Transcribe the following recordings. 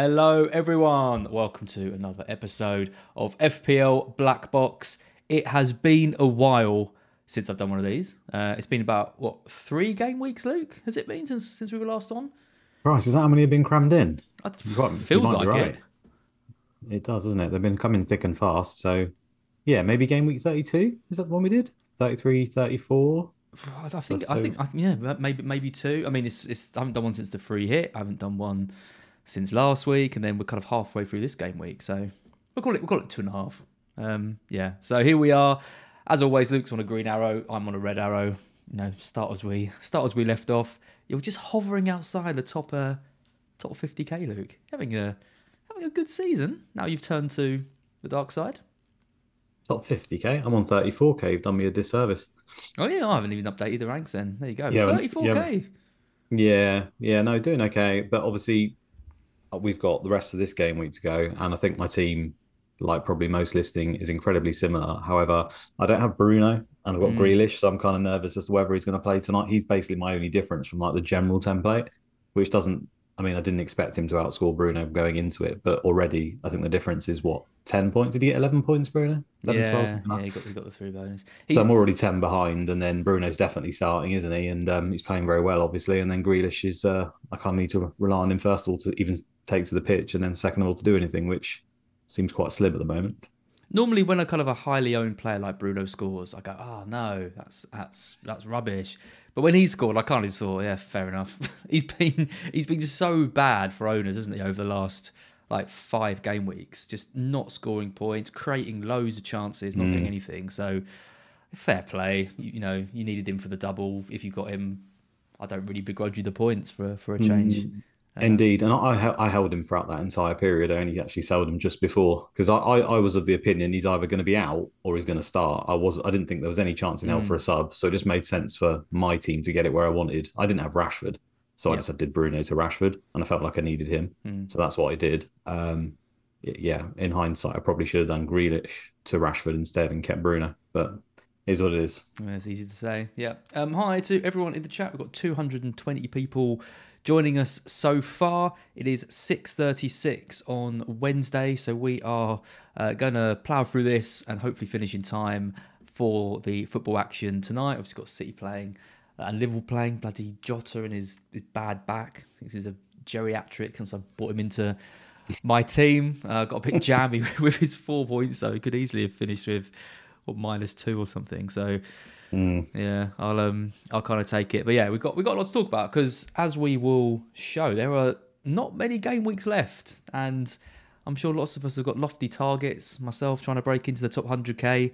Hello, everyone. Welcome to another episode of FPL Black Box. It has been a while since I've done one of these. Uh, it's been about what three game weeks, Luke? Has it been since since we were last on? Christ, is that how many have been crammed in? It feels like right. it. It does, doesn't it? They've been coming thick and fast. So, yeah, maybe game week 32? Is that the one we did? 33, 34? I I think So- I think yeah, maybe maybe two. I mean, it's it's I haven't done one since the free hit. I haven't done one since last week, and then we're kind of halfway through this game week. So we'll call it we'll call it two and a half. Um, yeah. So here we are. As always, Luke's on a green arrow. I'm on a red arrow. You know, start as we start as we left off. You're just hovering outside the top uh top 50k, Luke. Having a having a good season. Now you've turned to the dark side. Top 50k? I'm on 34k. You've done me a disservice. Oh yeah, I haven't even updated the ranks. Then there you go. Yeah, 34k. Yeah, yeah, no, doing okay. But obviously, we've got the rest of this game week to go. And I think my team, like probably most listening, is incredibly similar. However, I don't have Bruno and I've got Mm. Grealish. So I'm kind of nervous as to whether he's going to play tonight. He's basically my only difference from like the general template, which doesn't, I mean, I didn't expect him to outscore Bruno going into it. But already, I think the difference is what? 10 points? Did he get 11 points, Bruno? 11, yeah, something like yeah, he got, he got the three bonus. So I'm already 10 behind, and then Bruno's definitely starting, isn't he? And um, he's playing very well, obviously. And then Grealish is, uh, I kind of need to rely on him, first of all, to even take to the pitch, and then second of all, to do anything, which seems quite slim at the moment. Normally, when a kind of a highly owned player like Bruno scores, I go, "Oh no, that's that's that's rubbish." But when he scored, I kind of thought, "Yeah, fair enough." he's been he's been so bad for owners, isn't he, over the last like five game weeks? Just not scoring points, creating loads of chances, not getting Mm. anything. So fair play. You, you know, you needed him for the double. If you got him, I don't really begrudge you the points for for a change. Mm, Indeed, and I, I held him throughout that entire period. I only actually sold him just before because I, I, I was of the opinion he's either going to be out or he's going to start. I was I didn't think there was any chance in hell Mm. for a sub, so it just made sense for my team to get it where I wanted. I didn't have Rashford, so I Yeah. just did Bruno to Rashford, and I felt like I needed him, Mm. so that's what I did. Um, yeah, in hindsight, I probably should have done Grealish to Rashford instead and kept Bruno, but is what it is. It's easy to say. Yeah. Um, hi to everyone in the chat. We've got 220 people joining us so far. It is 6:36 on Wednesday, so we are uh, going to plough through this and hopefully finish in time for the football action tonight. Obviously, got City playing uh, and Liverpool playing. Bloody Jota and his, his bad back. I think this is a geriatric since I brought him into my team. Uh, got a bit jammy with his four points, though. He could easily have finished with what minus two or something. So Mm. yeah, I'll um I'll kind of take it. But yeah, we've got we've got a lot to talk about because as we will show, there are not many game weeks left, and I'm sure lots of us have got lofty targets. Myself trying to break into the top 100k.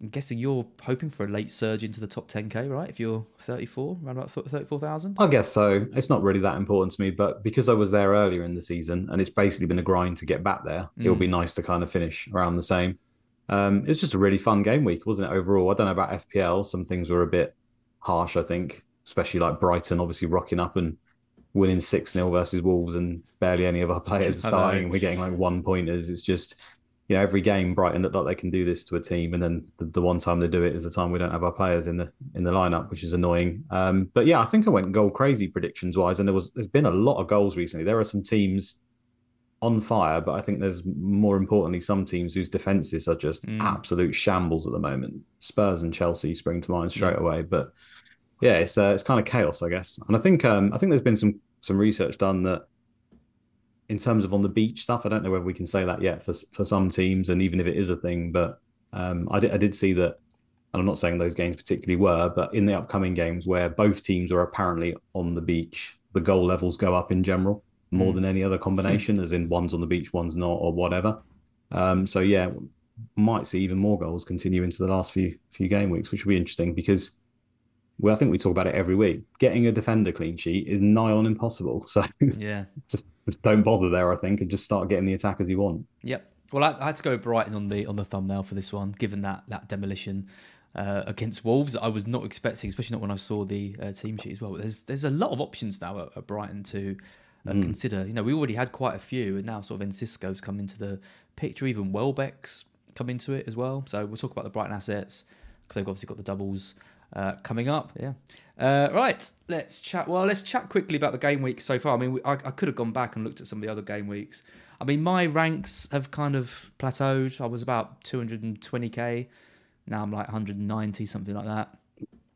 I'm guessing you're hoping for a late surge into the top 10k, right? If you're 34, around about 34,000. I guess so. It's not really that important to me, but because I was there earlier in the season and it's basically been a grind to get back there, Mm. it'll be nice to kind of finish around the same. Um, it was just a really fun game week, wasn't it? Overall, I don't know about FPL. Some things were a bit harsh, I think, especially like Brighton, obviously rocking up and winning six 0 versus Wolves, and barely any of our players are starting. We're getting like one pointers. It's just you know every game Brighton look like they can do this to a team, and then the, the one time they do it is the time we don't have our players in the in the lineup, which is annoying. Um, but yeah, I think I went goal crazy predictions wise, and there was there's been a lot of goals recently. There are some teams on fire, but I think there's more importantly some teams whose defenses are just Mm. absolute shambles at the moment. Spurs and Chelsea spring to mind straight Yeah. away, but yeah, it's uh, it's kind of chaos, I guess. And I think um, I think there's been some some research done that in terms of on the beach stuff. I don't know whether we can say that yet for for some teams, and even if it is a thing, but um, I did I did see that. And I'm not saying those games particularly were, but in the upcoming games where both teams are apparently on the beach, the goal levels go up in general more Mm. than any other combination, as in one's on the beach, one's not, or whatever. Um, so yeah, might see even more goals continue into the last few few game weeks, which will be interesting because well, I think we talk about it every week. Getting a defender clean sheet is nigh on impossible. So Yeah. just just don't bother there, I think, and just start getting the attackers you want. Yep. Well, I, I had to go Brighton on the on the thumbnail for this one, given that that demolition uh, against Wolves. I was not expecting, especially not when I saw the uh, team sheet as well. There's there's a lot of options now at, at Brighton to uh, Mm. consider. You know, we already had quite a few, and now sort of Encisco's come into the picture. Even Welbeck's come into it as well. So we'll talk about the Brighton assets because they've obviously got the doubles uh, coming up. Yeah. Uh, right. Let's chat. Well, let's chat quickly about the game week so far. I mean, we, I, I could have gone back and looked at some of the other game weeks. I mean, my ranks have kind of plateaued. I was about 220k. Now I'm like 190, something like that.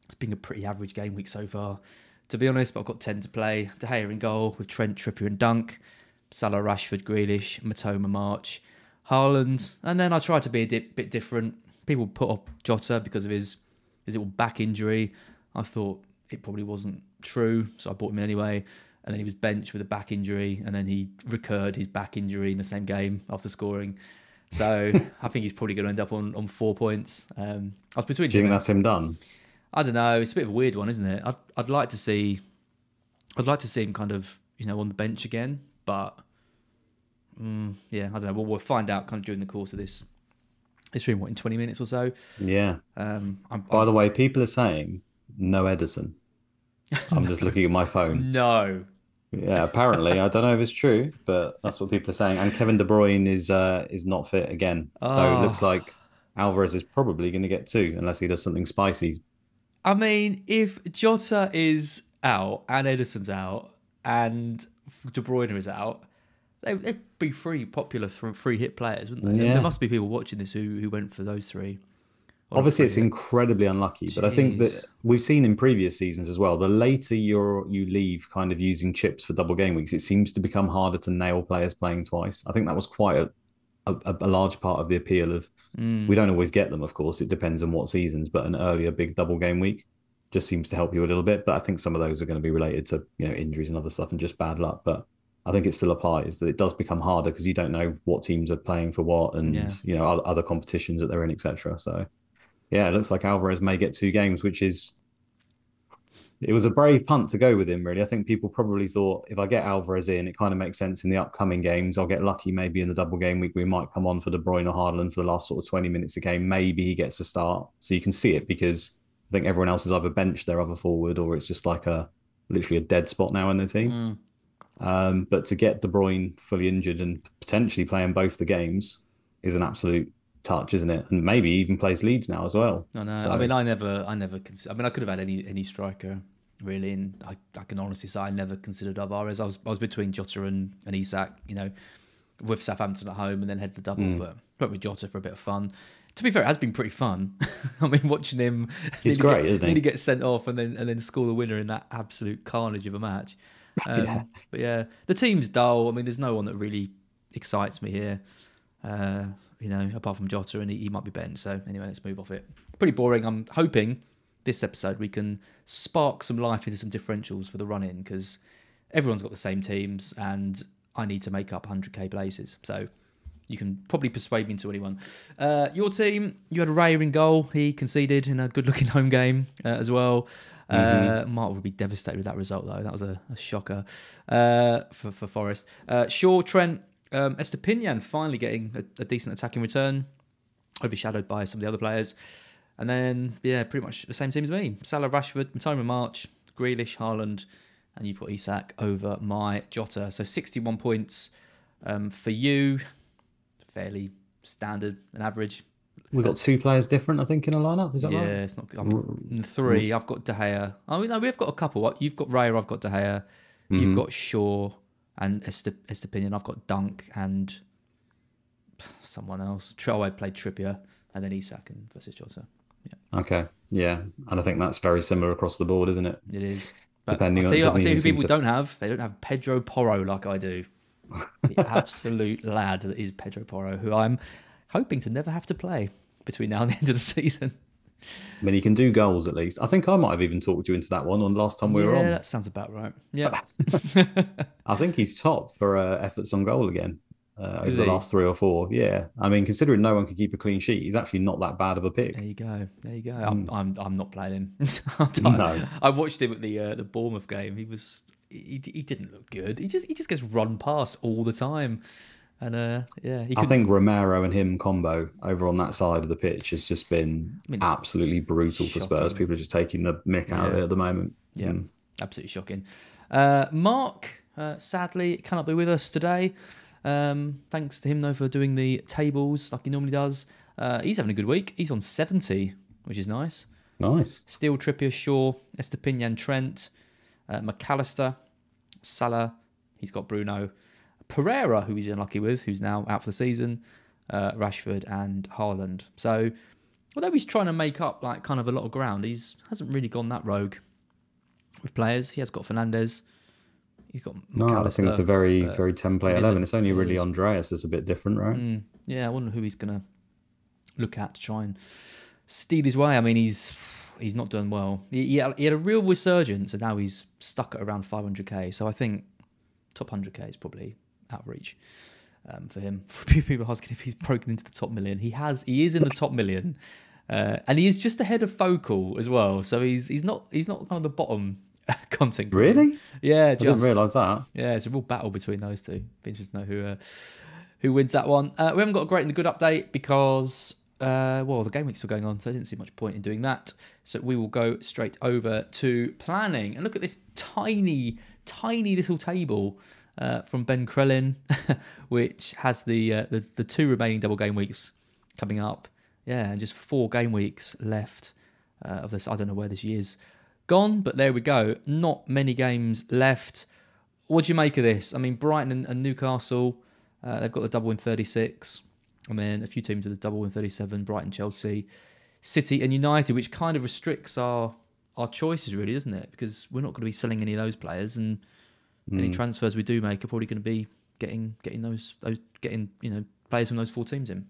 It's been a pretty average game week so far, to be honest. But I've got 10 to play. De Gea in goal with Trent, Trippier, and Dunk. Salah, Rashford, Grealish, Mitoma, March, Haaland. And then I tried to be a bit different. People put off Jota because of his his little back injury. I thought it probably wasn't true, so I brought him in anyway. And then he was benched with a back injury, and then he recurred his back injury in the same game after scoring. So I think he's probably going to end up on, on four points. Um, I was between. Do you think that's him done? I don't know. It's a bit of a weird one, isn't it? I'd I'd like to see, I'd like to see him kind of you know on the bench again, but mm, yeah, I don't know. Well, we'll find out kind of during the course of this this stream. What in twenty minutes or so? Yeah. Um, I'm, By the way, people are saying no Ederson. I'm just looking at my phone. no. Yeah, apparently, I don't know if it's true, but that's what people are saying. And Kevin De Bruyne is uh, is not fit again, so it looks Oh. like Alvarez is probably going to get two unless he does something spicy. I mean, if Jota is out and Ederson's out and De Bruyne is out, they, they'd be three popular free hit players, wouldn't they? Yeah. There must be people watching this who, who went for those three. Obviously, it's incredibly unlucky, but I think that we've seen in previous seasons as well. The later you're you leave, kind of using chips for double game weeks, it seems to become harder to nail players playing twice. I think that was quite a a, a large part of the appeal of. Mm. We don't always get them, of course. It depends on what seasons, but an earlier big double game week just seems to help you a little bit. But I think some of those are going to be related to you know injuries and other stuff and just bad luck. But I think it still applies that it does become harder because you don't know what teams are playing for what and Yeah. you know other, other competitions that they're in, etc. So yeah, it looks like Alvarez may get two games, which is it was a brave punt to go with him, really. I think people probably thought if I get Alvarez in, it kind of makes sense in the upcoming games. I'll get lucky maybe in the double game week. We might come on for De Bruyne or Haaland for the last sort of 20 minutes a game. Maybe he gets a start. So you can see it because I think everyone else has either benched their other forward or it's just like a literally a dead spot now in the team. Mm. Um, but to get De Bruyne fully injured and potentially playing both the games is an absolute touch, isn't it? And maybe even plays Leeds now as well. I know. So- I mean, I never, I never. Cons- I mean, I could have had any any striker really, and I, I can honestly say I never considered Alvarez. I was I was between Jota and, and Isak. You know, with Southampton at home and then head the double, Mm. but went with Jota for a bit of fun. To be fair, it has been pretty fun. I mean, watching him. He's great, get, isn't he? nearly get sent off and then and then score the winner in that absolute carnage of a match. Um, Yeah. But yeah, the team's dull. I mean, there's no one that really excites me here. Uh, you know, apart from Jota, and he, he might be benched. So anyway, let's move off it. Pretty boring. I'm hoping this episode we can spark some life into some differentials for the run in because everyone's got the same teams, and I need to make up 100k places. So you can probably persuade me into anyone. Uh, your team, you had Ray in goal. He conceded in a good-looking home game uh, as well. Uh, Mm-hmm. Mark would be devastated with that result, though. That was a, a shocker uh, for for Forest. Uh, Shaw, Trent, um, Estupiñán finally getting a, a decent attacking return, overshadowed by some of the other players. And then, yeah, pretty much the same team as me. Salah, Rashford, Mitoma, March, Grealish, Haaland, and you've got Isak over my Jota. So 61 points um, for you. Fairly standard and average. We've got two players different, I think, in a lineup. Is that not? yeah, right? it's not. I'm, three. I've got De Gea. Oh no, we've got a couple. You've got Raya. I've got De Gea. You've Mm-hmm. got Shaw and Estep- Estupiñán. I've got Dunk and someone else. Tro, oh, I played Trippier, and then Isak and versus Jota. Okay. Yeah. And I think that's very similar across the board, isn't it? It is. But Depending I'll on- tell you, I'll tell you who people to- don't have. They don't have Pedro Porro like I do. The absolute lad that is Pedro Porro, who I'm hoping to never have to play between now and the end of the season. I mean, he can do goals at least. I think I might have even talked you into that one on last time we yeah, were on. Yeah, that sounds about right. Yeah. I think he's top for uh, efforts on goal again uh, over Is the last three or four. Yeah, I mean, considering no one could keep a clean sheet, he's actually not that bad of a pick. There you go. There you go. I'm, I'm, I'm not playing him. Hmm. No. I watched him at the uh, the Bournemouth game. He was he, he didn't look good. He just he just gets run past all the time, and uh, yeah, he I could, think Romero and him combo over on that side of the pitch has just been mean, absolutely brutal for Spurs. People are just taking the mick out of it at the moment. Yeah, Mm. absolutely shocking. Uh, Mark, uh, sadly, cannot be with us today. Um, thanks to him though for doing the tables like he normally does. Uh, he's having a good week. He's on seventy, which is nice. Nice. Steele, Trippier, Shaw, Estupiñán, Trent, uh, Mac Allister, Salah. He's got Bruno, Pereira, who he's unlucky with, who's now out for the season, uh, Rashford and Haaland. So, although he's trying to make up like kind of a lot of ground, he's hasn't really gone that rogue with players. He has got Fernandez. He's got No, I think it's a very, very template it is a- eleven. It's only really. Andreas is a bit different, right? Mm, yeah, I wonder who he's gonna look at to try and steal his way. I mean, he's he's not done well. He, he, had, he had a real resurgence, and now he's stuck at around 500k. So I think top 100k is probably out of reach um, for him. For people asking if he's broken into the top million, he has. He is in the top million, uh, and he is just ahead of Focal as well. So he's he's not he's not kind of the bottom content. creator. Really? Yeah, I didn't realise that. yeah, it's a real battle between those two. Be interested to know who uh, who wins that one. Uh, we haven't got a great and the good update because uh, well, the game week's still going on, so I didn't see much point in doing that. So we will go straight over to planning and look at this tiny, tiny little table uh, from Ben Crellin, which has the, uh, the the two remaining double game weeks coming up. Yeah, and just four game weeks left uh, of this. I don't know where this year's gone, but there we go. Not many games left. What do you make of this? I mean, Brighton and, and Newcastle, uh, they've got the double in 36, and then a few teams with the double in 37. Brighton, Chelsea, City, and United, which kind of restricts our our choices, really, doesn't it? Because we're not going to be selling any of those players, and any transfers we do make are probably going to be getting getting those those getting you know players from those four teams in.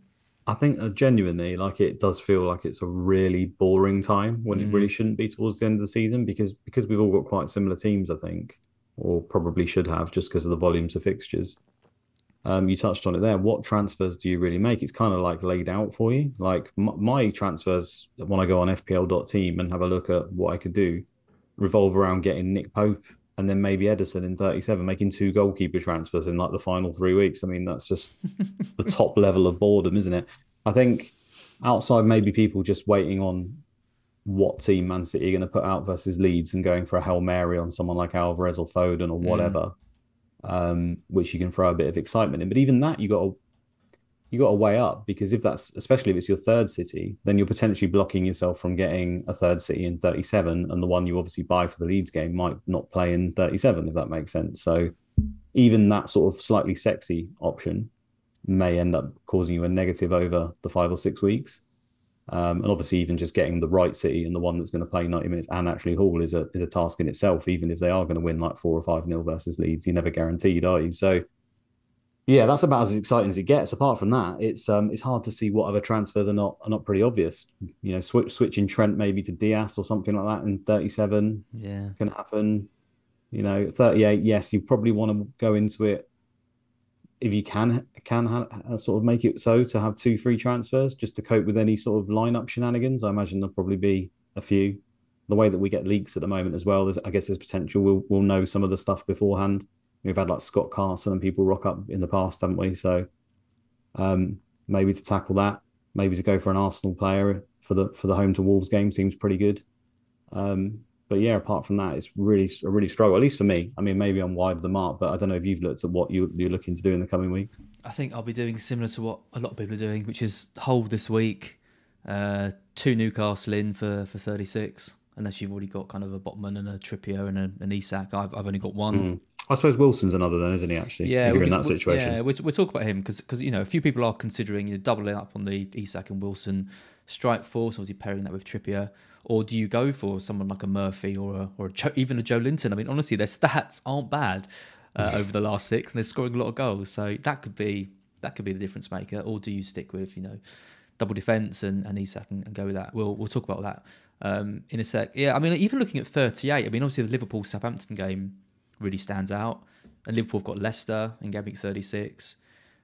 I think uh, genuinely, like it does feel like it's a really boring time when it Mm. really shouldn't be towards the end of the season because because we've all got quite similar teams, I think, or probably should have just because of the volumes of fixtures. Um, you touched on it there. What transfers do you really make? It's kind of like laid out for you. Like m- my transfers, when I go on FPL.team and have a look at what I could do, revolve around getting Nick Pope and then maybe Ederson in 37, making two goalkeeper transfers in like the final three weeks. I mean, that's just the top level of boredom, isn't it? I think outside maybe people just waiting on what team Man City are going to put out versus Leeds and going for a Hail Mary on someone like Alvarez or Foden or whatever, um, which you can throw a bit of excitement in. But even that, you got to you got to weigh up because if that's especially if it's your third city, then you're potentially blocking yourself from getting a third city in 37, and the one you obviously buy for the Leeds game might not play in 37, if that makes sense. So even that sort of slightly sexy option may end up causing you a negative over the five or six weeks. Um, and obviously, even just getting the right city and the one that's going to play 90 minutes and actually haul is a is a task in itself. Even if they are going to win like four or five nil versus Leeds, you're never guaranteed, are you? So, yeah, that's about as exciting as it gets. Apart from that, it's um it's hard to see what other transfers are not are not pretty obvious. You know, switch switching Trent maybe to Diaz or something like that in 37 Yeah. can happen. You know, 38, yes, you probably want to go into it if you can can ha- sort of make it so to have two free transfers just to cope with any sort of lineup shenanigans, I imagine there'll probably be a few. The way that we get leaks at the moment as well, there's, I guess there's potential. We'll we'll know some of the stuff beforehand. We've had like Scott Carson and people rock up in the past, haven't we? So um, maybe to tackle that, maybe to go for an Arsenal player for the for the home to Wolves game seems pretty good. Um, but yeah, apart from that, it's really a really struggle. At least for me. I mean, maybe I'm wide of the mark, but I don't know if you've looked at what you, you're looking to do in the coming weeks. I think I'll be doing similar to what a lot of people are doing, which is hold this week, uh, two Newcastle in for for 36. Unless you've already got kind of a Botman and a Trippier and a, an Isak, I've, I've only got one. Mm. I suppose Wilson's another then, isn't he? Actually, yeah, you're in that situation. Yeah, we'll, we'll talk about him because because you know a few people are considering you know, doubling up on the Isak and Wilson strike force, obviously pairing that with Trippier, or do you go for someone like a Murphy or a, or a jo- even a Joelinton? I mean, honestly, their stats aren't bad uh, over the last six, and they're scoring a lot of goals, so that could be that could be the difference maker. Or do you stick with you know double defense and, and Isak and, and go with that? We'll we'll talk about that um, in a sec. Yeah, I mean, even looking at 38, I mean, obviously the Liverpool Southampton game really stands out, and Liverpool have got Leicester in game week 36.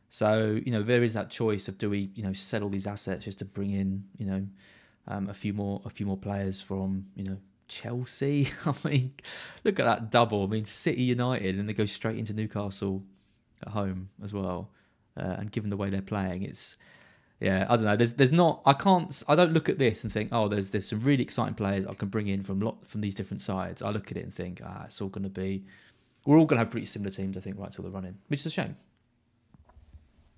So you know there is that choice of do we you know sell all these assets just to bring in you know um, a few more a few more players from you know Chelsea. I mean, look at that double. I mean, City United and they go straight into Newcastle at home as well. Uh, and given the way they're playing, it's yeah, I don't know. There's there's not. I can't. I don't look at this and think, oh, there's there's some really exciting players I can bring in from lot from these different sides. I look at it and think, ah, it's all going to be. We're all going to have pretty similar teams, I think, right till the run in, which is a shame.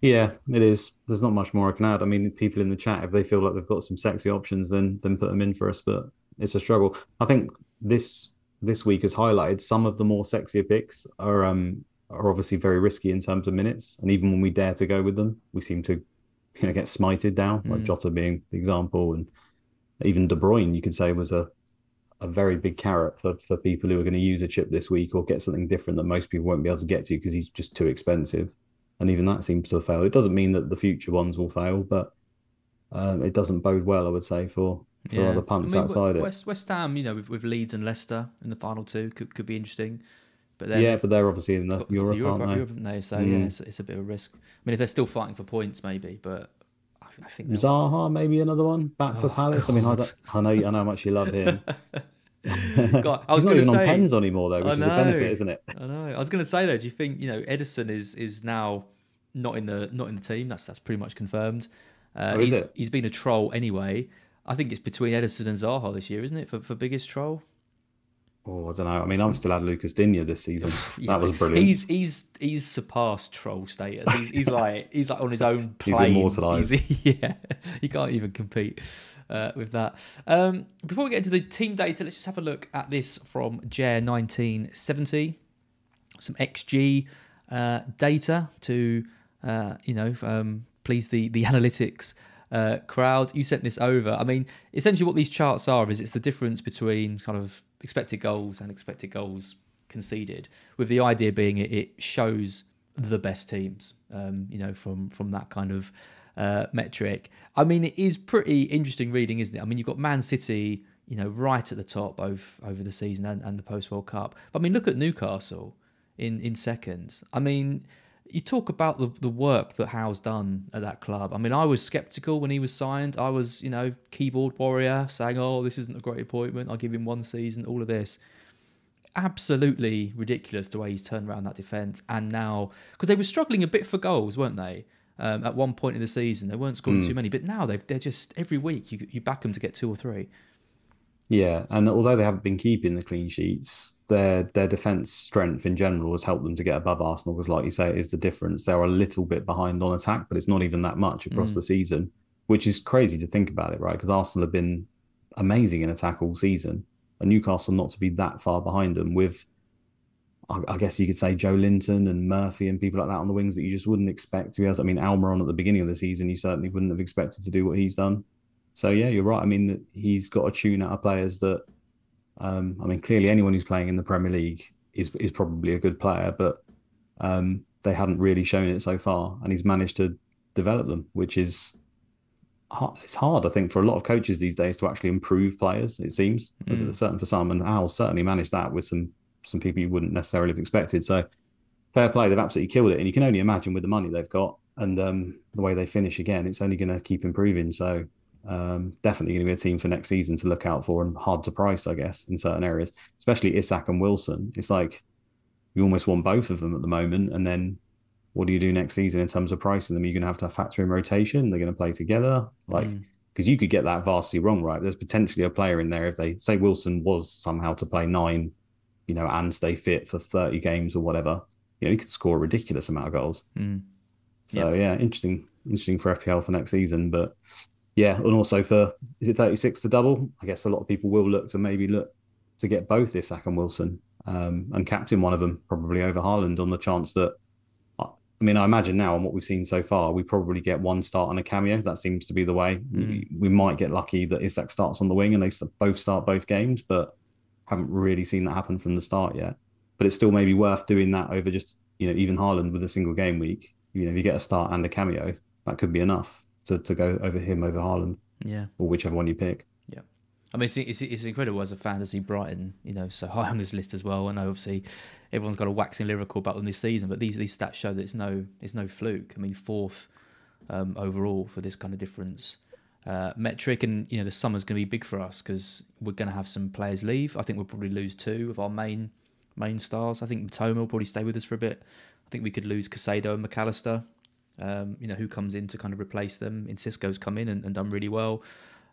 Yeah, it is. There's not much more I can add. I mean, people in the chat, if they feel like they've got some sexy options, then then put them in for us. But it's a struggle. I think this this week has highlighted some of the more sexier picks are um are obviously very risky in terms of minutes, and even when we dare to go with them, we seem to you know get smited down. Like Mm. Jota being the example, and even De Bruyne, you could say was a a very big carrot for, for people who are going to use a chip this week or get something different that most people won't be able to get to because he's just too expensive. And even that seems to have failed. It doesn't mean that the future ones will fail, but um, it doesn't bode well, I would say, for, for other punts I mean, outside West, West Ham, you know, with, with Leeds and Leicester in the final two could, could be interesting. But then Yeah, but they're obviously in the Europe, Europe, aren't they? Europe? So Mm. yeah, it's, it's a bit of a risk. I mean, if they're still fighting for points, maybe, but I, I think they'll- Zaha, maybe another one back for Oh, Palace. I mean, I, I know, I know how much you love him. God, I was He's not going to even on say pens anymore, though, which is a benefit, isn't it? I know. I was going to say though, do you think you know Ederson is is now not in the not in the team? That's that's pretty much confirmed. Uh, Oh, is he's, it? he's been a troll anyway. I think it's between Ederson and Zaha this year, isn't it? For for biggest troll. Oh, I don't know. I mean, I've still had Lucas Digne this season. Yeah, that was brilliant. He's he's he's surpassed troll status. He's he's like he's like on his own He's immortalised. He's- yeah, he can't even compete uh, with that. Um, before we get into the team data, let's just have a look at this from Jer 1970. Some XG uh, data to uh, you know um, please the the analytics. Uh, crowd, you sent this over. I mean, essentially, what these charts are is it's the difference between kind of expected goals and expected goals conceded, with the idea being it, it shows the best teams, um, you know, from from that kind of uh, metric. I mean, it is pretty interesting reading, isn't it? I mean, you've got Man City, you know, right at the top both over the season and, and the post World Cup. But I mean, look at Newcastle in in seconds. I mean. You talk about the, the work that Howe's done at that club. I mean, I was skeptical when he was signed. I was, you know, keyboard warrior saying, oh, this isn't a great appointment. I'll give him one season, all of this absolutely ridiculous the way he's turned around that defence. And now, because they were struggling a bit for goals, weren't they? Um, at one point in the season, they weren't scoring Mm. too many, but now they've, they're just every week you you back them to get two or three. Yeah, and although they haven't been keeping the clean sheets, their their defense strength in general has helped them to get above Arsenal. Because, like you say, it is the difference. They're a little bit behind on attack, but it's not even that much across Mm. the season, which is crazy to think about it, right? Because Arsenal have been amazing in attack all season, and Newcastle not to be that far behind them with. I I guess you could say Joelinton and Murphy and people like that on the wings that you just wouldn't expect to be able to. I mean, Almiron at the beginning of the season, you certainly wouldn't have expected to do what he's done. So yeah, you're right. I mean, he's got a tune out of players that. Um, I mean, clearly anyone who's playing in the Premier League is is probably a good player, but um, they hadn't really shown it so far, and he's managed to develop them, which is hard. It's hard, I think, for a lot of coaches these days to actually improve players. It seems, Mm. certain for some, and Al's certainly managed that with some some people you wouldn't necessarily have expected. So, fair play. They've absolutely killed it, and you can only imagine with the money they've got and um, the way they finish again, it's only going to keep improving. So um, definitely going to be a team for next season to look out for and hard to price, I guess, in certain areas, especially Isak and Wilson. It's like you almost want both of them at the moment, and then what do you do next season in terms of pricing them? You're going to have to factor in rotation. They're going to play together, like because mm. you could get that vastly wrong, right? There's potentially a player in there if they say Wilson was somehow to play nine, you know, and stay fit for 30 games or whatever. You know, he could score a ridiculous amount of goals. Mm. So yeah. yeah, interesting, interesting for FPL for next season. But yeah, and also for is it 36 to double? I guess a lot of people will look to maybe look to get both Isak and Wilson um, and captain one of them probably over Haaland on the chance that. I mean, I imagine now, on what we've seen so far, we probably get one start and a cameo. That seems to be the way. Mm. We, we, might get lucky that Isak starts on the wing and they both start both games, but haven't really seen that happen from the start yet. But it's still maybe worth doing that over just you know even Haaland with a single game week you know, if you get a start and a cameo, that could be enough to, to go over him over Haaland. Yeah. Or whichever one you pick. Yeah. I mean, it's, it's, it's incredible as a fan to see Brighton, you know, so high on this list as well. And obviously, everyone's got a waxing lyrical about them this season, but these these stats show that it's no it's no fluke. I mean, fourth um, overall for this kind of difference uh, metric, and you know, the summer's going to be big for us because we're going to have some players leave. I think we'll probably lose two of our main main stars. I think Mitoma will probably stay with us for a bit. I think we could lose Caicedo and Mac Allister. Um, you know, who comes in to kind of replace them? In Cisco's come in and, and done really well.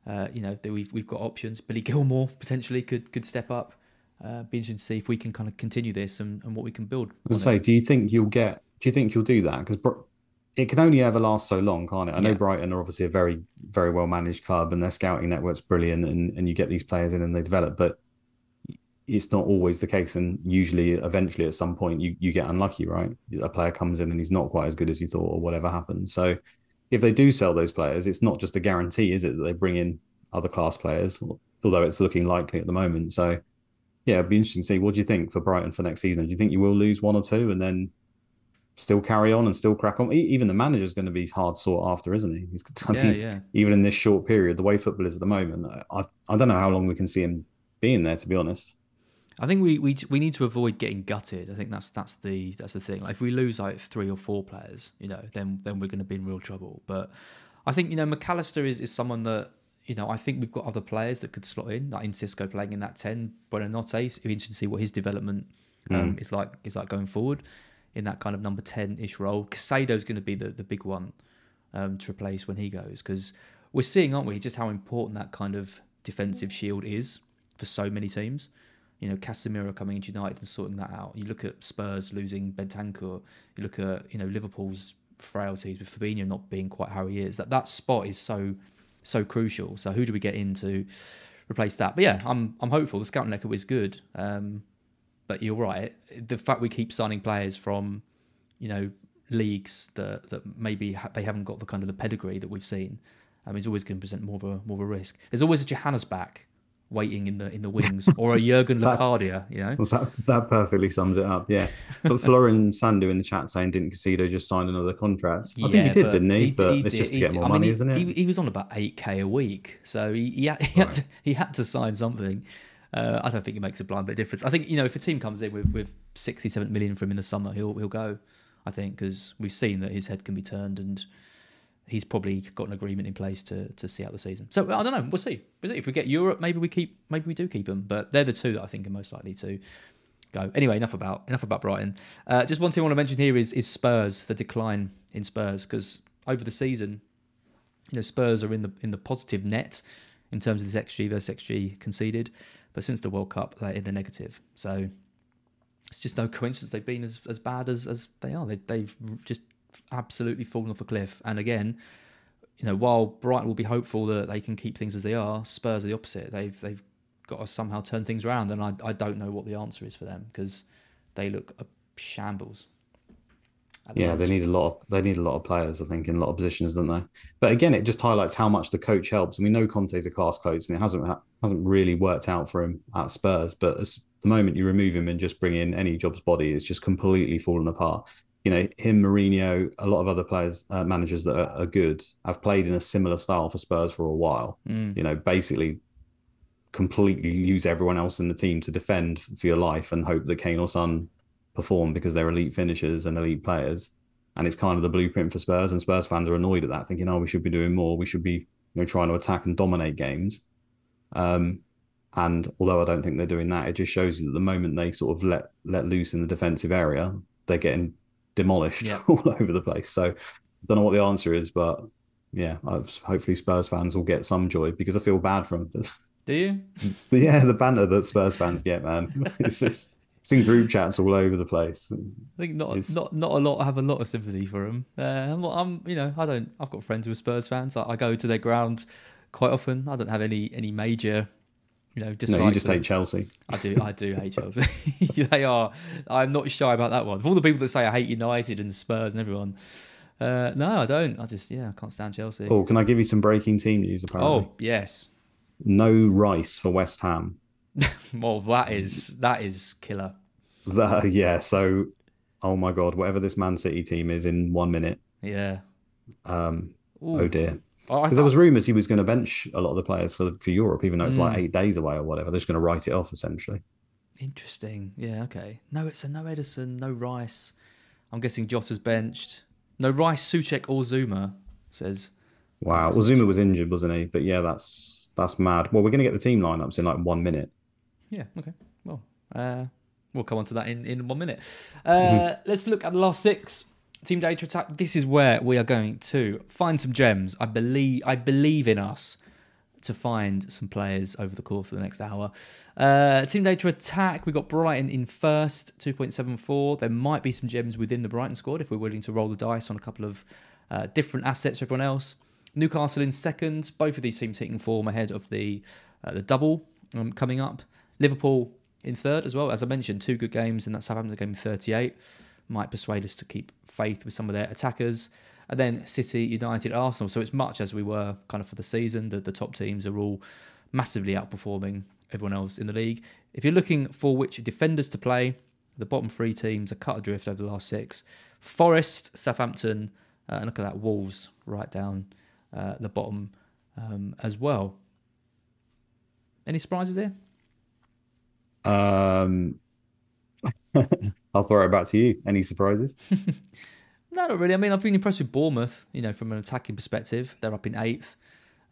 Uh, you know, we've we've got options. Billy Gilmour potentially could could step up. Uh, be interesting to see if we can kind of continue this and, and what we can build. I say, do you think you'll get? Do you think you'll do that? Because it can only ever last so long, can't it? I know yeah. Brighton are obviously a very very well managed club and their scouting network's brilliant, and, and you get these players in and they develop, but it's not always the case and usually eventually at some point you, you get unlucky right? A player comes in and he's not quite as good as you thought or whatever happens. So if they do sell those players it's not just a guarantee is it that they bring in other class players although it's looking likely at the moment. So yeah it'd be interesting to see. What do you think for brighton for next season? Do you think you will lose one or two and then still carry on and still crack on? Even the manager's going to be hard sought after isn't he? He's I yeah, yeah. even in this short period the way football is at the moment I, I don't know how long we can see him being there to be honest I think we, we we need to avoid getting gutted. I think that's that's the that's the thing. Like if we lose like three or four players, you know, then then we're going to be in real trouble. But I think you know Mac Allister is, is someone that you know I think we've got other players that could slot in, like in Xisco playing in that ten. Buonanotte, it'd be interesting to see what his development um, mm. is like is like going forward in that kind of number ten ish role. Caicedo is going to be the the big one um, to replace when he goes because we're seeing, aren't we, just how important that kind of defensive shield is for so many teams you know Casemiro coming into United and sorting that out. You look at Spurs losing Bentancur. You look at you know Liverpool's frailties with Fabinho not being quite how he is. That that spot is so so crucial. So who do we get in to replace that? But yeah, I'm I'm hopeful. The scouting record is good. Um, but you're right. The fact we keep signing players from you know leagues that that maybe ha- they haven't got the kind of the pedigree that we've seen. Um, is always going to present more of a more of a risk. There's always a Jahanbakhsh waiting in the in the wings, or a Jurgen Locadia, you know. Well, that that perfectly sums it up. Yeah, but Florin Sandu in the chat saying didn't Caicedo just sign another contract? I yeah, think he did, didn't he? he but he it's did, just to get more money, mean, isn't it? He, he, was on about eight k a week, so he he had, he, right. had to, he had to sign something. Uh, I don't think it makes a blind bit of difference. I think you know if a team comes in with with sixty seven million from him in the summer, he'll he'll go. I think because we've seen that his head can be turned and he's probably got an agreement in place to to see out the season. So I don't know. We'll see. We'll see. If we get Europe, maybe we keep. Maybe we do keep him. But they're the two that I think are most likely to go. Anyway, enough about enough about Brighton. Uh, just one thing I want to mention here is is Spurs the decline in Spurs because over the season, you know, Spurs are in the in the positive net in terms of this xG versus xG conceded, but since the World Cup they're in the negative. So it's just no coincidence they've been as, as bad as, as they are. They, they've just absolutely fallen off a cliff. And again, you know, while Brighton will be hopeful that they can keep things as they are, Spurs are the opposite. They've they've got to somehow turn things around, and I I don't know what the answer is for them because they look a shambles. Yeah, they need a lot. Of, they need a lot of players, I think, in a lot of positions, don't they? But again, it just highlights how much the coach helps. And we know Conte's a class coach, and it hasn't hasn't really worked out for him at Spurs. But as the moment you remove him and just bring in any job's body, it's just completely fallen apart you know, him, Mourinho, a lot of other players, uh, managers that are, are, good, have played in a similar style for Spurs for a while. Mm. You know, basically completely use everyone else in the team to defend for your life and hope that Kane or Son perform because they're elite finishers and elite players. And it's kind of the blueprint for Spurs. And Spurs fans are annoyed at that, thinking, oh, we should be doing more. We should be you know, trying to attack and dominate games. Um, and although I don't think they're doing that, it just shows you that the moment they sort of let let loose in the defensive area, they're getting demolished Yeah. all over the place. So I don't know what the answer is, but yeah, I've, hopefully Spurs fans will get some joy because I feel bad for them. Do you? Yeah, the banter that Spurs fans get, man, it's just it's in group chats all over the place. I think not It's- not not a lot. I have a lot of sympathy for them. Uh, I'm, not- I'm, you know, I don't. I've got friends who are Spurs fans. I, I go to their ground quite often. I don't have any any major, you know. No, you just of hate. Chelsea. I do. I do hate Chelsea. they are. I'm not shy about that one. For all the people that say I hate United and Spurs and everyone, uh, no, I don't. I just yeah, I can't stand Chelsea. Oh, can I give you some breaking team news? Apparently, Oh yes. no Rice for West Ham. Well, that is that is killer. That yeah. So, oh my God, whatever this Man City team is in one minute. Yeah. Um, Ooh. oh dear. Because there was rumours he was going to bench a lot of the players for for Europe, even though it's like Mm. eight days away or whatever. They're just going to write it off essentially. Interesting. Yeah. Okay. No, it's a no Ederson, no Rice. I'm guessing Jota's benched. No Rice, Souček, or Zouma. Says. Wow. Well, Zouma was injured, wasn't he? But yeah, that's that's mad. Well, we're going to get the team lineups in like one minute. Yeah. Okay. Well, uh, we'll come on to that in, in one minute. Uh, let's look at the last six. Team data attack. This is where we are going to find some gems. I believe. I believe in us to find some players over the course of the next hour. Uh, team data attack. We got Brighton in first, two point seven four. There might be some gems within the Brighton squad if we're willing to roll the dice on a couple of uh, different assets for everyone else. Newcastle in second. Both of these teams hitting form ahead of the uh, the double um, coming up. Liverpool in third as well. As I mentioned, two good games in that Southampton game, 38. Might persuade us to keep faith with some of their attackers. And then City, United, Arsenal. So it's much as we were kind of for the season. The, the top teams are all massively outperforming everyone else in the league. If you're looking for which defenders to play, the bottom three teams are cut adrift over the last six. Forest, Southampton, uh, and look at that, Wolves right down uh, the bottom um, as well. Any surprises there? Um, I'll throw it back to you. Any surprises? No, not really. I mean, I've been impressed with Bournemouth, you know, from an attacking perspective. They're up in eighth.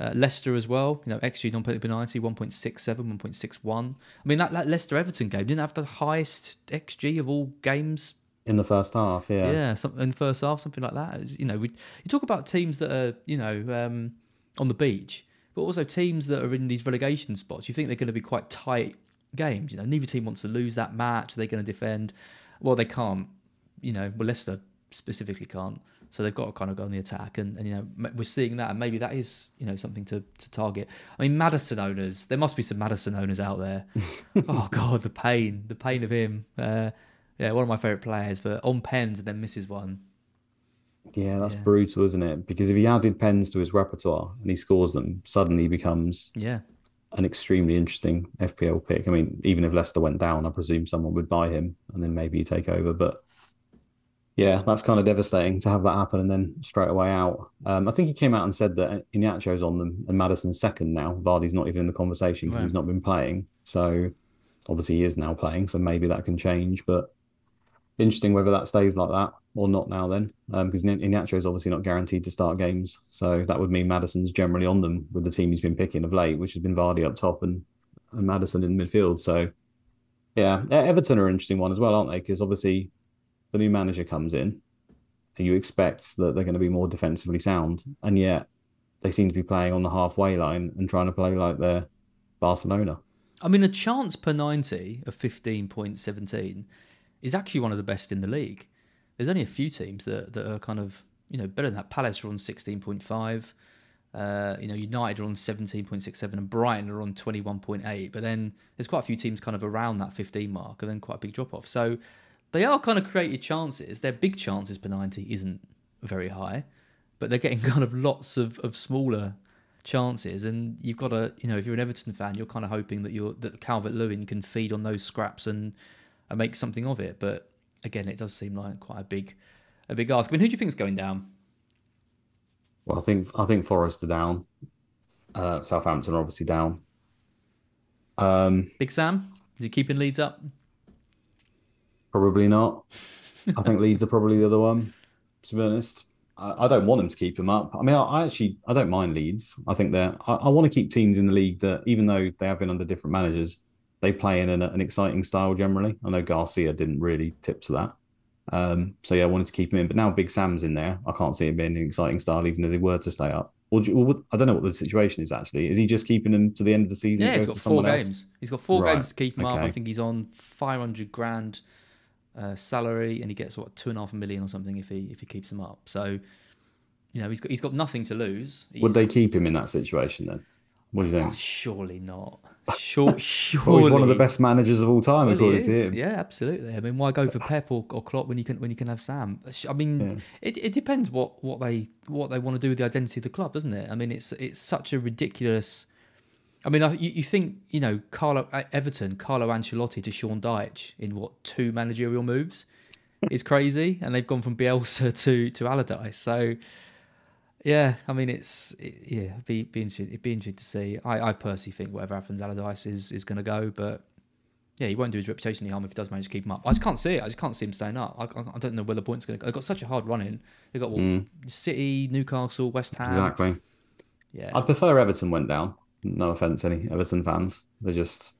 Uh, Leicester as well, you know, XG non penalty 1.67, 1.61. I mean, that, that Leicester Everton game didn't have the highest XG of all games. In the first half, yeah. Yeah, some, in the first half, something like that. You know, we, you talk about teams that are, you know, um, on the beach, but also teams that are in these relegation spots. You think they're going to be quite tight games. You know, neither team wants to lose that match. They're going to defend. Well, they can't. You know, well, Leicester specifically can't. So they've got to kind of go on the attack, and, and you know we're seeing that, and maybe that is you know something to, to target. I mean, Maddison owners, there must be some Maddison owners out there. oh God, the pain, the pain of him. Uh, yeah, one of my favourite players, but on pens and then misses one. Yeah, that's Yeah. brutal, isn't it? Because if he added pens to his repertoire and he scores them, suddenly he becomes Yeah, an extremely interesting FPL pick. I mean, even if Leicester went down, I presume someone would buy him and then maybe you take over. But yeah, that's kind of devastating to have that happen and then straight away out. Um, I think he came out and said that Iheanacho's on them and Maddison's second now. Vardy's not even in the conversation because Right. he's not been playing. So obviously he is now playing, so maybe that can change. But interesting whether that stays like that or not now then, because um, Iheanacho is obviously not guaranteed to start games. So that would mean Maddison's generally on them with the team he's been picking of late, which has been Vardy up top and, and Madison in midfield. So yeah, Everton are an interesting one as well, aren't they? Because obviously the new manager comes in and you expect that they're going to be more defensively sound, and yet they seem to be playing on the halfway line and trying to play like they're Barcelona. I mean, a chance per 90 of 15.17 is actually one of the best in the league. There's only a few teams that, that are kind of, you know, better than that. Palace are on 16.5. Uh, you know, United are on 17.67 and Brighton are on 21.8. But then there's quite a few teams kind of around that 15 mark and then quite a big drop off. So they are kind of created chances. Their big chances per 90 isn't very high, but they're getting kind of lots of, of smaller chances. And you've got to, you know, if you're an Everton fan, you're kind of hoping that you're that Calvert Lewin can feed on those scraps and, and make something of it. But again, it does seem like quite a big a big ask. I mean, who do you think is going down? Well, I think I think Forest are down. Uh, Southampton are obviously down. Um, Big Sam? Is he keeping Leeds up? Probably not. I think Leeds are probably the other one. To be honest, I, I don't want them to keep them up. I mean, I, I actually I don't mind Leeds. I think they're. I, I want to keep teams in the league that, even though they have been under different managers, they play in an, an exciting style generally. I know Garcia didn't really tip to that. Um, so yeah, I wanted to keep him in, but now Big Sam's in there. I can't see him being an exciting style, even if they were to stay up. Or, do you- or I don't know what the situation is actually. Is he just keeping him to the end of the season? Yeah, he's got four someone else? games. He's got four Right, games to keep him up. I think he's on five hundred grand uh, salary, and he gets what two and a half million or something if he if he keeps him up. So, you know, he's got he's got nothing to lose. Would they keep him in that situation then? What do you Oh, think? surely not. Sure, surely. Well, he's one of the best managers of all time, Well, according to him. Yeah, absolutely. I mean, why go for Pep or, or Klopp when you can when you can have Sam? I mean, it, it depends what, what they what they want to do with the identity of the club, doesn't it? I mean, it's it's such a ridiculous. I mean, you, you think you know Carlo uh, Everton, Carlo Ancelotti to Sean Dyche in what two managerial moves is crazy, and they've gone from Bielsa to to Allardyce. So yeah, I mean, it's it, yeah, it'd be be interesting. It'd be interesting to see. I, I personally think whatever happens, Allardyce is is going to go, but yeah, he won't do his reputation any harm if he does manage to keep him up. I just can't see it. I just can't see him staying up. I, I, I don't know where the point's going to go. They've got such a hard run in. They've got what, Mm. City, Newcastle, West Ham. Exactly. Yeah. I'd prefer Everton went down. No offense, any Everton fans. They just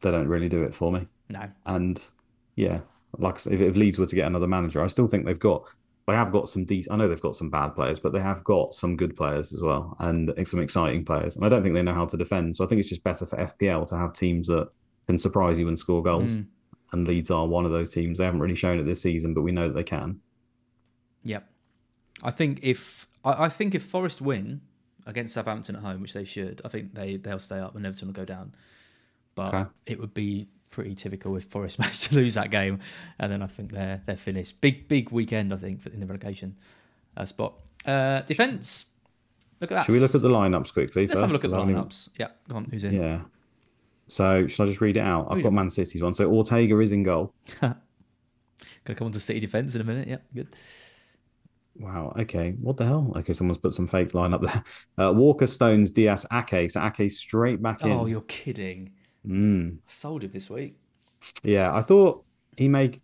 they don't really do it for me. No. And yeah, like if, if Leeds were to get another manager, I still think they've got they have got some decent. I know they've got some bad players, but they have got some good players as well, and some exciting players. And I don't think they know how to defend. So I think it's just better for FPL to have teams that can surprise you and score goals. Mm. And Leeds are one of those teams. They haven't really shown it this season, but we know that they can. Yep. I think if I, I think if Forest win against Southampton at home, which they should, I think they they'll stay up and Everton will go down. But Okay. it would be pretty typical if Forest managed to lose that game, and then I think they're they're finished. Big big weekend, I think, in the relegation uh, spot. Uh, defense. Look at that. Should we look at the lineups quickly? Let's first? have a look at the 'Cause I haven't even- lineups. Yeah, go on. Who's in? Yeah. So should I just read it out? I've Read got it. Man City's one. So Ortega is in goal. Gonna come on to City defense in a minute. Yeah, good. Wow. Okay. What the hell? Okay, someone's put some fake line up there. Uh, Walker, Stones, Dias, Ake. So Ake straight back in. Oh, you're kidding. Mm. Sold him this week. Yeah, I thought he made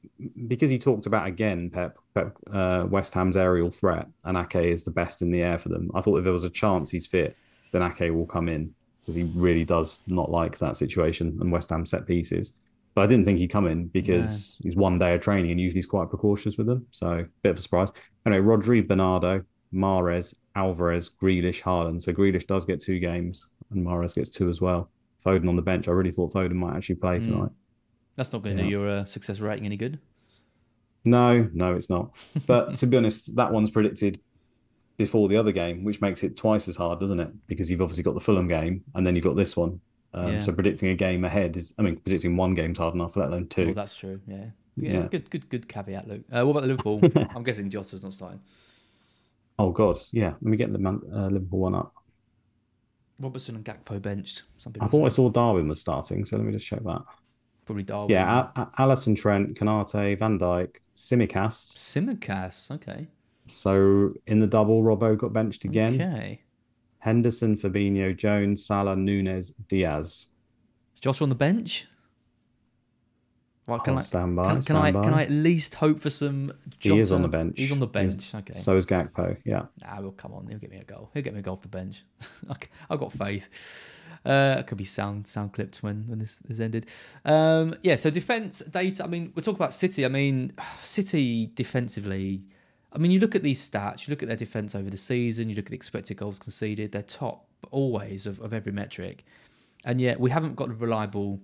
because he talked about again Pep, Pep uh, West Ham's aerial threat, and Ake is the best in the air for them. I thought if there was a chance he's fit, then Ake will come in because he really does not like that situation and West Ham set pieces. But I didn't think he'd come in because he's one day of training and usually he's quite precautious with them. So bit of a surprise. Anyway, Rodri, Bernardo, Mahrez, Alvarez, Grealish, Haaland. So Grealish does get two games and Mahrez gets two as well. Foden on the bench. I really thought Foden might actually play Mm. tonight. That's not going to Yeah. do your uh, success rating any good. No, no, it's not. But to be honest, that one's predicted before the other game, which makes it twice as hard, doesn't it? Because you've obviously got the Fulham game and then you've got this one. Um, Yeah. So predicting a game ahead is, I mean, predicting one game's hard enough, let alone two. Well, that's true. Yeah. Yeah. Yeah. Good. Good. Good caveat, Luke. Uh, what about the Liverpool? I'm guessing Jota's not starting. Oh God, yeah. Let me get the Man- uh, Liverpool one up. Robertson and Gakpo benched. Some I thought I saw Darwin was starting, so let me just check that. probably Darwin. Yeah, A- A- Alisson, Trent, Konaté, Van Dijk, Tsimikas. Tsimikas. Okay. So in the double, Robbo got benched again. Okay. Henderson, Fabinho, Jones, Salah, Núñez, Diaz. Is Josh on the bench? Right, can I stand by, can, can I can I at least hope for some? Jota? He is on the bench. He's on the He's- bench. okay. So is Gakpo. Yeah. Ah, well, come on. He'll get me a goal. He'll get me a goal off the bench. I've got faith. Uh, it could be sound sound clipped when when this is ended. Um, yeah. So defense data. I mean, we're talking about City. I mean, City defensively. I mean, you look at these stats. You look at their defense over the season. You look at the expected goals conceded. They're top always of, of every metric, and yet we haven't got a reliable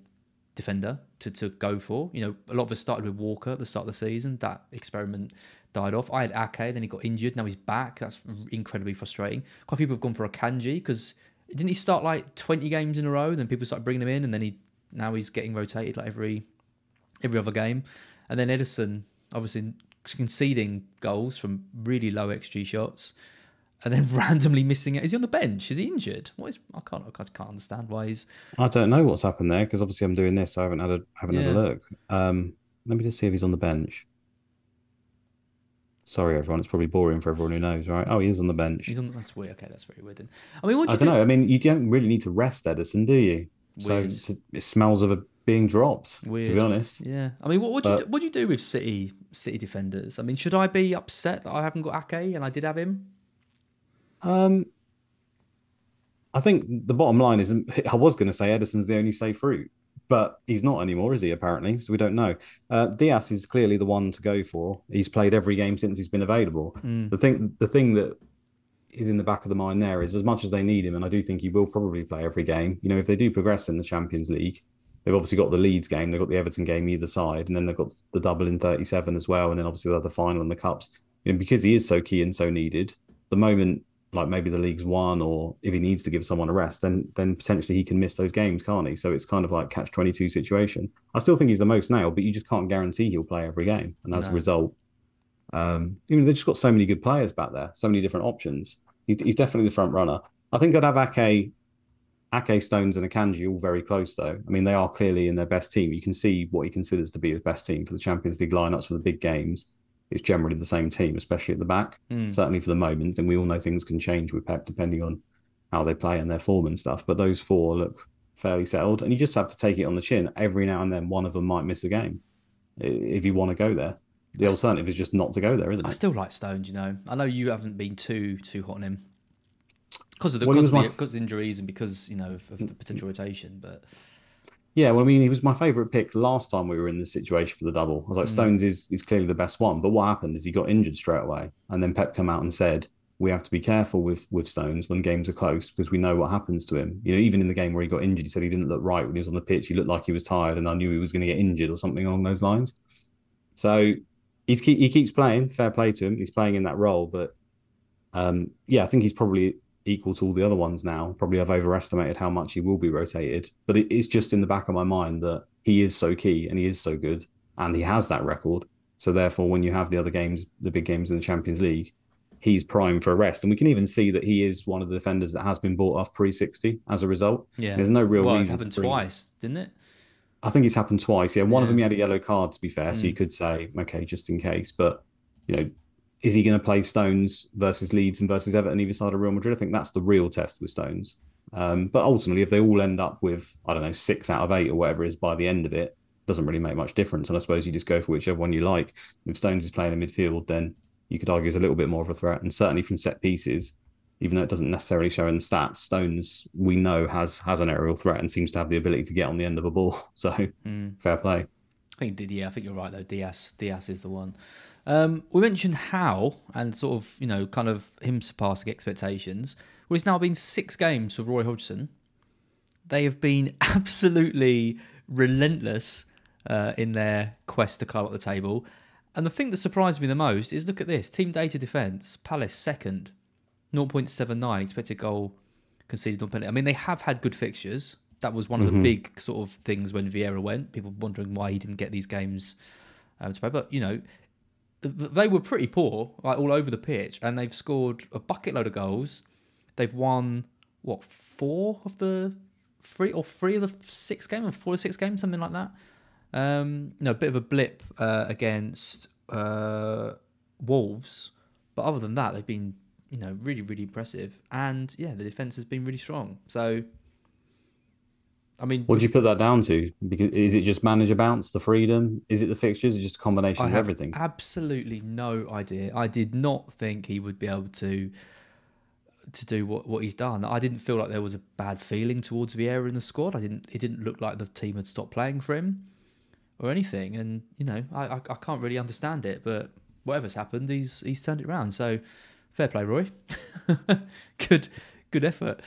defender to, to go for. You know, a lot of us started with Walker at the start of the season. That experiment died off. I had Ake, then he got injured. Now he's back. That's incredibly frustrating. Quite a few people have gone for Akanji because didn't he start like 20 games in a row? Then people started bringing him in, and then he now he's getting rotated like every every other game. And then Ederson, obviously conceding goals from really low XG shots, and then randomly missing it. Is he on the bench? Is he injured? What is? I can't. I can't understand why he's. I don't know what's happened there because obviously I'm doing this. I haven't had a haven't had a look. Um, let me just see if he's on the bench. Sorry, everyone. It's probably boring for everyone who knows, right? Oh, he is on the bench. He's on. That's weird. Okay, that's very weird. Then. I mean, what do I don't know. I mean, you don't really need to rest Ederson, do you? So Weird. it's- it smells of a being dropped. Weird. To be honest, Yeah, I mean, what would you do, what do you do with City City defenders? I mean, should I be upset that I haven't got Ake and I did have him? Um, I think the bottom line is I was going to say Ederson's the only safe route, but he's not anymore, is he? Apparently, so we don't know. Uh, Dias is clearly the one to go for. He's played every game since he's been available. The thing, the thing that is in the back of the mind there is as much as they need him, and I do think he will probably play every game. You know, if they do progress in the Champions League, they've obviously got the Leeds game, they've got the Everton game either side, and then they've got the double in 37 as well, and then obviously they have the final in the cups. You know, because he is so key and so needed, the moment like maybe the league's won, or if he needs to give someone a rest, then then potentially he can miss those games, can't he? So it's kind of like catch 22 situation. I still think he's the most nailed, but you just can't guarantee he'll play every game, and as a result, um, you know, they've just got so many good players back there, so many different options. He's, he's definitely the front runner. I think I'd have Ake, Ake Stones, and Akanji all very close, though. I mean, they are clearly in their best team. You can see what he considers to be his best team for the Champions League lineups for the big games. It's generally the same team, especially at the back. Hmm. Certainly for the moment. And we all know things can change with Pep depending on how they play and their form and stuff. But those four look fairly settled, and you just have to take it on the chin. Every now and then, one of them might miss a game if you want to go there. The alternative is just not to go there, isn't it? I still like Stones. You know, I know you haven't been too too hot on him because of the Well, because of, the, my- because of injuries and because you know of, of mm, the potential rotation. But Yeah, well, I mean, he was my favourite pick last time we were in this situation for the double. I was like, Stones is is clearly the best one. But what happened is he got injured straight away, and then Pep came out and said we have to be careful with with Stones when games are close because we know what happens to him. You know, even in the game where he got injured, he said he didn't look right when he was on the pitch. He looked like he was tired, and I knew he was going to get injured or something along those lines. So he's keep, he keeps playing. Fair play to him. He's playing in that role, but um, yeah, I think he's probably equal to all the other ones now. Probably I've overestimated how much he will be rotated, but it is just in the back of my mind that he is so key and he is so good and he has that record. So therefore, when you have the other games, the big games in the Champions League, he's primed for a rest. And we can even see that he is one of the defenders that has been bought off pre sixty as a result. yeah, there's no real well, it happened twice, didn't it? I think it's happened twice. Yeah, one of them he had a yellow card to be fair, so you mm. could say okay, just in case. But you know, is he going to play Stones versus Leeds and versus Everton either side of Real Madrid? I think that's the real test with Stones. Um, but ultimately, if they all end up with I don't know six out of eight or whatever it is by the end of it, doesn't really make much difference. And I suppose you just go for whichever one you like. If Stones is playing in midfield, then you could argue is a little bit more of a threat, and certainly from set pieces. Even though it doesn't necessarily show in the stats, Stones we know has has an aerial threat and seems to have the ability to get on the end of a ball. So fair play. I think did yeah, I think you're right though. Dias, Dias is the one. Um, we mentioned how and sort of you know kind of him surpassing expectations. Well, it's now been six games for Roy Hodgson. They have been absolutely relentless uh, in their quest to climb up the table. And the thing that surprised me the most is look at this team data defense. Palace second, 0.79 expected goal conceded on penalty. I mean, they have had good fixtures. That was one of the big sort of things when Vieira went. People wondering why he didn't get these games um, to play. But you know, they were pretty poor, like all over the pitch, and they've scored a bucket load of goals. They've won what four of the three or three of the six games, or four or six games, something like that. Um, no, a bit of a blip uh, against uh, Wolves, but other than that, they've been you know really really impressive, and yeah, the defense has been really strong. So, I mean, What do you put that down to? Because is it just manager bounce, the freedom? Is it the fixtures? Is it just a combination I of have everything? absolutely no idea. I did not think he would be able to to do what, what he's done. I didn't feel like there was a bad feeling towards Vieira in the squad. I didn't. It didn't look like the team had stopped playing for him or anything. And you know, I I, I can't really understand it. But whatever's happened, he's he's turned it around. So fair play, Roy. good good effort.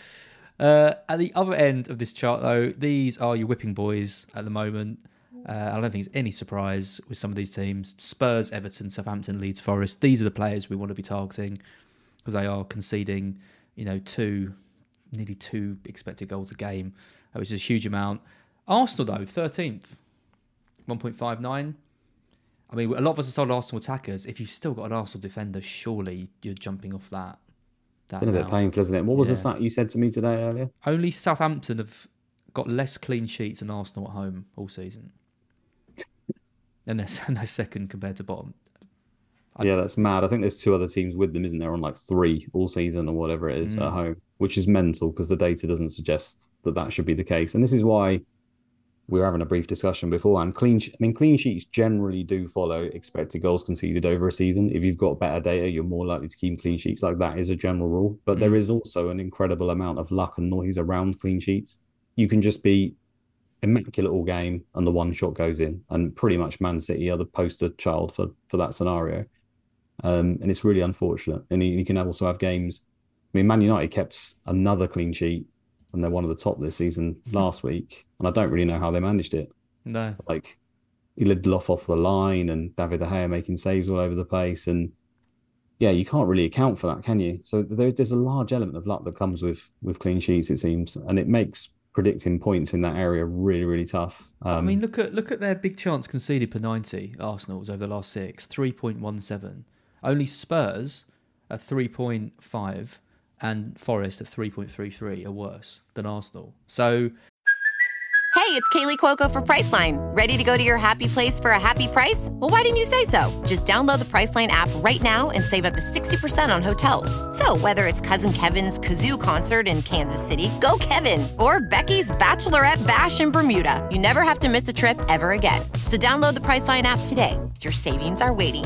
Uh, at the other end of this chart, though, these are your whipping boys at the moment. Uh, I don't think it's any surprise with some of these teams: Spurs, Everton, Southampton, Leeds, Forest. These are the players we want to be targeting because they are conceding, you know, two, nearly two expected goals a game, uh, which is a huge amount. Arsenal though, thirteenth, one point five nine. I mean, a lot of us are sold Arsenal attackers. If you've still got an Arsenal defender, surely you're jumping off that. That Been a bit painful, isn't it? What was the Yeah. stat you said to me today earlier? Only Southampton have got less clean sheets than Arsenal at home all season. and they're, and they're second compared to bottom. yeah, that's mad. I think there's two other teams with them, isn't there? On like three all season or whatever it is Mm. at home, which is mental because the data doesn't suggest that that should be the case. And this is why we were having a brief discussion before, and clean. I mean, clean sheets generally do follow expected goals conceded over a season. If you've got better data, you're more likely to keep clean sheets. Like that is a general rule, but mm. there is also an incredible amount of luck and noise around clean sheets. You can just be immaculate all game, and the one shot goes in, and pretty much Man City are the poster child for for that scenario. Um, and it's really unfortunate. And you, you can also have games. I mean, Man United kept another clean sheet and they're one of the top this season last week, and I don't really know how they managed it. No, like Lindelof off the line and David De Gea making saves all over the place, and yeah, you can't really account for that, can you? So there, there's a large element of luck that comes with with clean sheets, it seems, and it makes predicting points in that area really, really tough. Um, I mean, look at look at their big chance conceded per ninety. Arsenal's over the last six, three point one seven. Only Spurs at three point five and Forest at 3.33 are worse than Arsenal. So. Hey, it's Kaley Cuoco for Priceline. Ready to go to your happy place for a happy price? Well, why didn't you say so? Just download the Priceline app right now and save up to 60% on hotels. So, whether it's Cousin Kevin's Kazoo concert in Kansas City, go Kevin, or Becky's Bachelorette Bash in Bermuda, you never have to miss a trip ever again. So, download the Priceline app today. Your savings are waiting.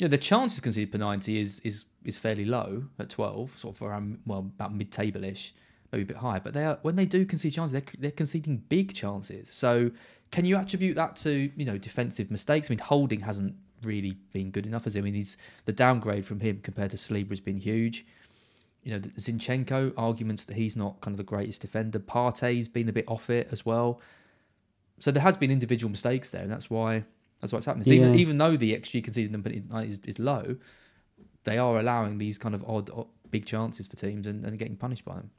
Yeah, the chances conceded per 90 is is is fairly low at 12, sort of around, well, about mid table ish, maybe a bit higher. But they are, when they do concede chances, they're, they're conceding big chances. So can you attribute that to, you know, defensive mistakes? I mean, Holding hasn't really been good enough, as I mean, he's the downgrade from him compared to Saliba has been huge. You know, Zinchenko, arguments that he's not kind of the greatest defender. Partey's been a bit off it as well. So there has been individual mistakes there, and that's why that's what's happening. So yeah. even, even though the XG conceded number is, is low, they are allowing these kind of odd, odd big chances for teams and, and getting punished by them.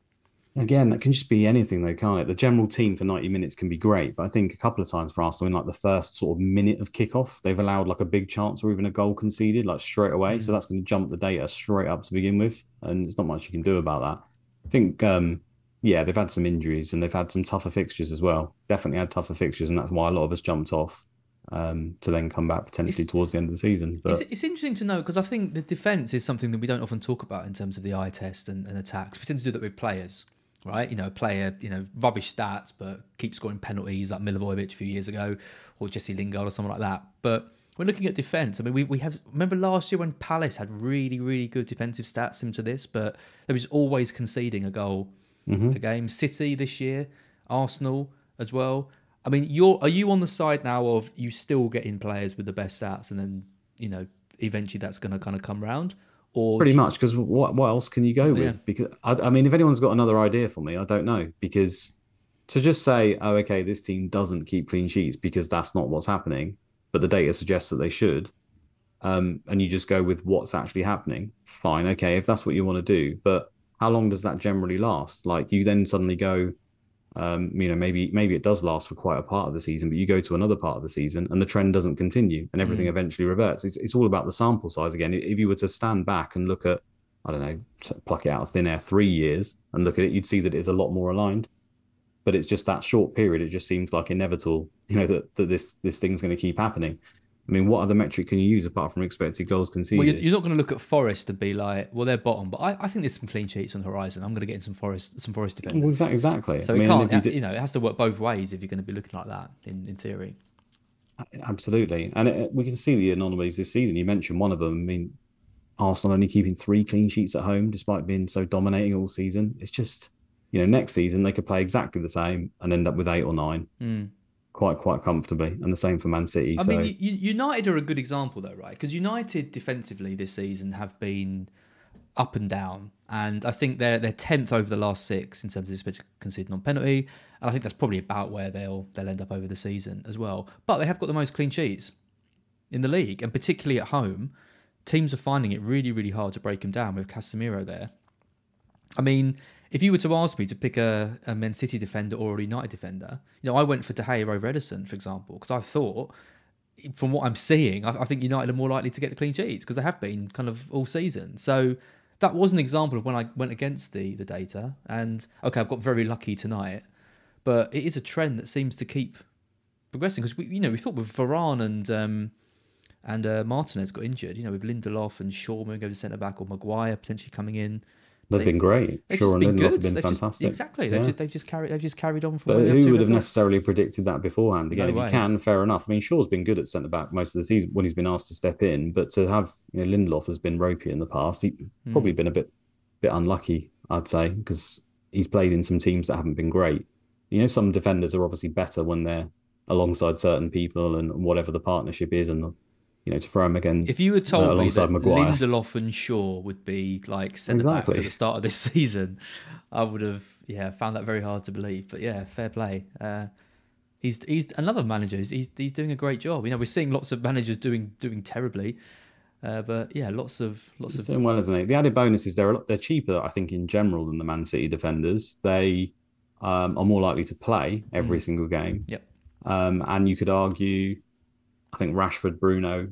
Again, that can just be anything, though, can't it? The general team for 90 minutes can be great, but I think a couple of times for Arsenal, in like the first sort of minute of kickoff, they've allowed like a big chance or even a goal conceded, like straight away. Mm. So that's going to jump the data straight up to begin with. And there's not much you can do about that. I think, um, yeah, they've had some injuries and they've had some tougher fixtures as well. Definitely had tougher fixtures, and that's why a lot of us jumped off um, to then come back potentially it's, towards the end of the season. But it's, it's interesting to know because I think the defense is something that we don't often talk about in terms of the eye test and, and attacks. We tend to do that with players, right? You know, a player, you know, rubbish stats but keeps scoring penalties like Milivojevic a few years ago or Jesse Lingard or something like that. But we're looking at defense. I mean, we, we have remember last year when Palace had really really good defensive stats into this, but there was always conceding a goal mm-hmm. a game. City this year, Arsenal as well. I mean, you're are you on the side now of you still getting players with the best stats, and then you know eventually that's going to kind of come round, or pretty much because what what else can you go oh, with? Yeah. Because I, I, mean, if anyone's got another idea for me, I don't know because to just say, oh, okay, this team doesn't keep clean sheets because that's not what's happening, but the data suggests that they should, um, and you just go with what's actually happening. Fine, okay, if that's what you want to do, but how long does that generally last? Like you then suddenly go um, you know, maybe maybe it does last for quite a part of the season, but you go to another part of the season and the trend doesn't continue and everything mm. eventually reverts. It's, it's all about the sample size again. If you were to stand back and look at, I don't know, pluck it out of thin air three years and look at it, you'd see that it's a lot more aligned. But it's just that short period. It just seems like inevitable, you know, that, that this this thing's going to keep happening. I mean, what other metric can you use apart from expected goals conceded? Well, you're, you're not going to look at Forest and be like, well, they're bottom, but I, I think there's some clean sheets on the horizon. I'm going to get in some Forest, some Forest defenders. Well, exactly. So I it mean, can't, you, do... you, know, it has to work both ways if you're going to be looking like that in, in theory. Absolutely, and it, we can see the anomalies this season. You mentioned one of them. I mean, Arsenal only keeping three clean sheets at home despite being so dominating all season. It's just, you know, next season they could play exactly the same and end up with eight or nine. Mm. Quite, quite comfortably, and the same for Man City. I so. mean, United are a good example, though, right? Because United defensively this season have been up and down, and I think they're they're tenth over the last six in terms of expected conceding on penalty, and I think that's probably about where they'll they'll end up over the season as well. But they have got the most clean sheets in the league, and particularly at home teams are finding it really, really hard to break them down with Casemiro there. I mean, if you were to ask me to pick a, a Man City defender or a United defender, you know, I went for De Gea over Ederson, for example, because I thought, from what I'm seeing, I, I, think United are more likely to get the clean sheets because they have been kind of all season. So that was an example of when I went against the the data. And okay, I've got very lucky tonight, but it is a trend that seems to keep progressing because we, you know, we thought with Varane and um, and uh, Martinez got injured. You know, with Lindelof and Shaw moving over to centre back, or Maguire potentially coming in. They've they, been great. They've Shaw and been Lindelof good. have been they've fantastic. Just, exactly. They've just they've just carried they've just carried on. But who would have necessarily predicted that beforehand? Again, no if you can, fair enough. I mean, Shaw's been good at centre back most of the season when he's been asked to step in, but to have you know, Lindelof has been ropey in the past. He's hmm. probably been a bit bit unlucky, I'd say, because he's played in some teams that haven't been great. You know, some defenders are obviously better when they're alongside certain people and whatever the partnership is and the you know, to throw him against. If you were told uh, me that Maguire. Lindelof and Shaw would be like centre exactly. backs at the start of this season, I would have yeah found that very hard to believe. But yeah, fair play. Uh, he's he's another manager. He's, he's doing a great job. You know, we're seeing lots of managers doing doing terribly. Uh, but yeah, lots of lots he's of doing well, isn't he? The added bonus is they're a lot, they're cheaper, I think, in general than the Man City defenders. They um, are more likely to play every mm. single game. Yep. Um, and you could argue I think Rashford, Bruno,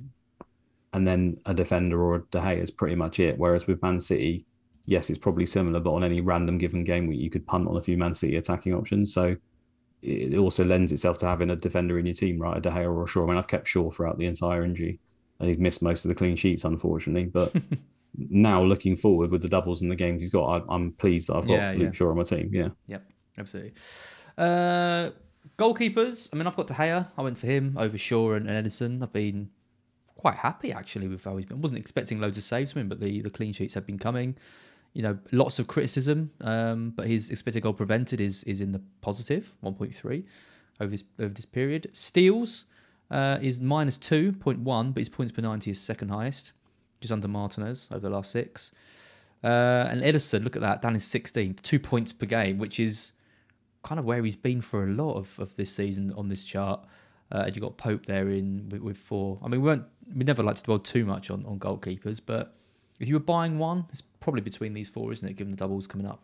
and then a defender or a De Gea is pretty much it. Whereas with Man City, yes, it's probably similar, but on any random given game week, you could punt on a few Man City attacking options. So it also lends itself to having a defender in your team, right? A De Gea or a Shaw. I mean, I've kept Shaw throughout the entire injury, and he's missed most of the clean sheets, unfortunately. But now looking forward with the doubles and the games he's got, I, am pleased that I've got yeah, Luke yeah. Shaw on my team. Yeah. Yep, absolutely. Uh, Goalkeepers, I mean, I've got De Gea. I went for him over Shaw and, and Ederson. I've been quite happy actually with how he's been. I wasn't expecting loads of saves from him, but the, the clean sheets have been coming. You know, lots of criticism, um, but his expected goal prevented is is in the positive, 1.3 over this over this period. Steele's uh, is minus 2.1, but his points per 90 is second highest, just under Martinez over the last six. Uh, and Ederson, look at that, down in 16th, two points per game, which is kind of where he's been for a lot of, of this season on this chart. Uh, and you got Pope there in with, with, four. I mean, we weren't we never like to dwell too much on, on goalkeepers, but if you were buying one, it's probably between these four, isn't it? Given the doubles coming up.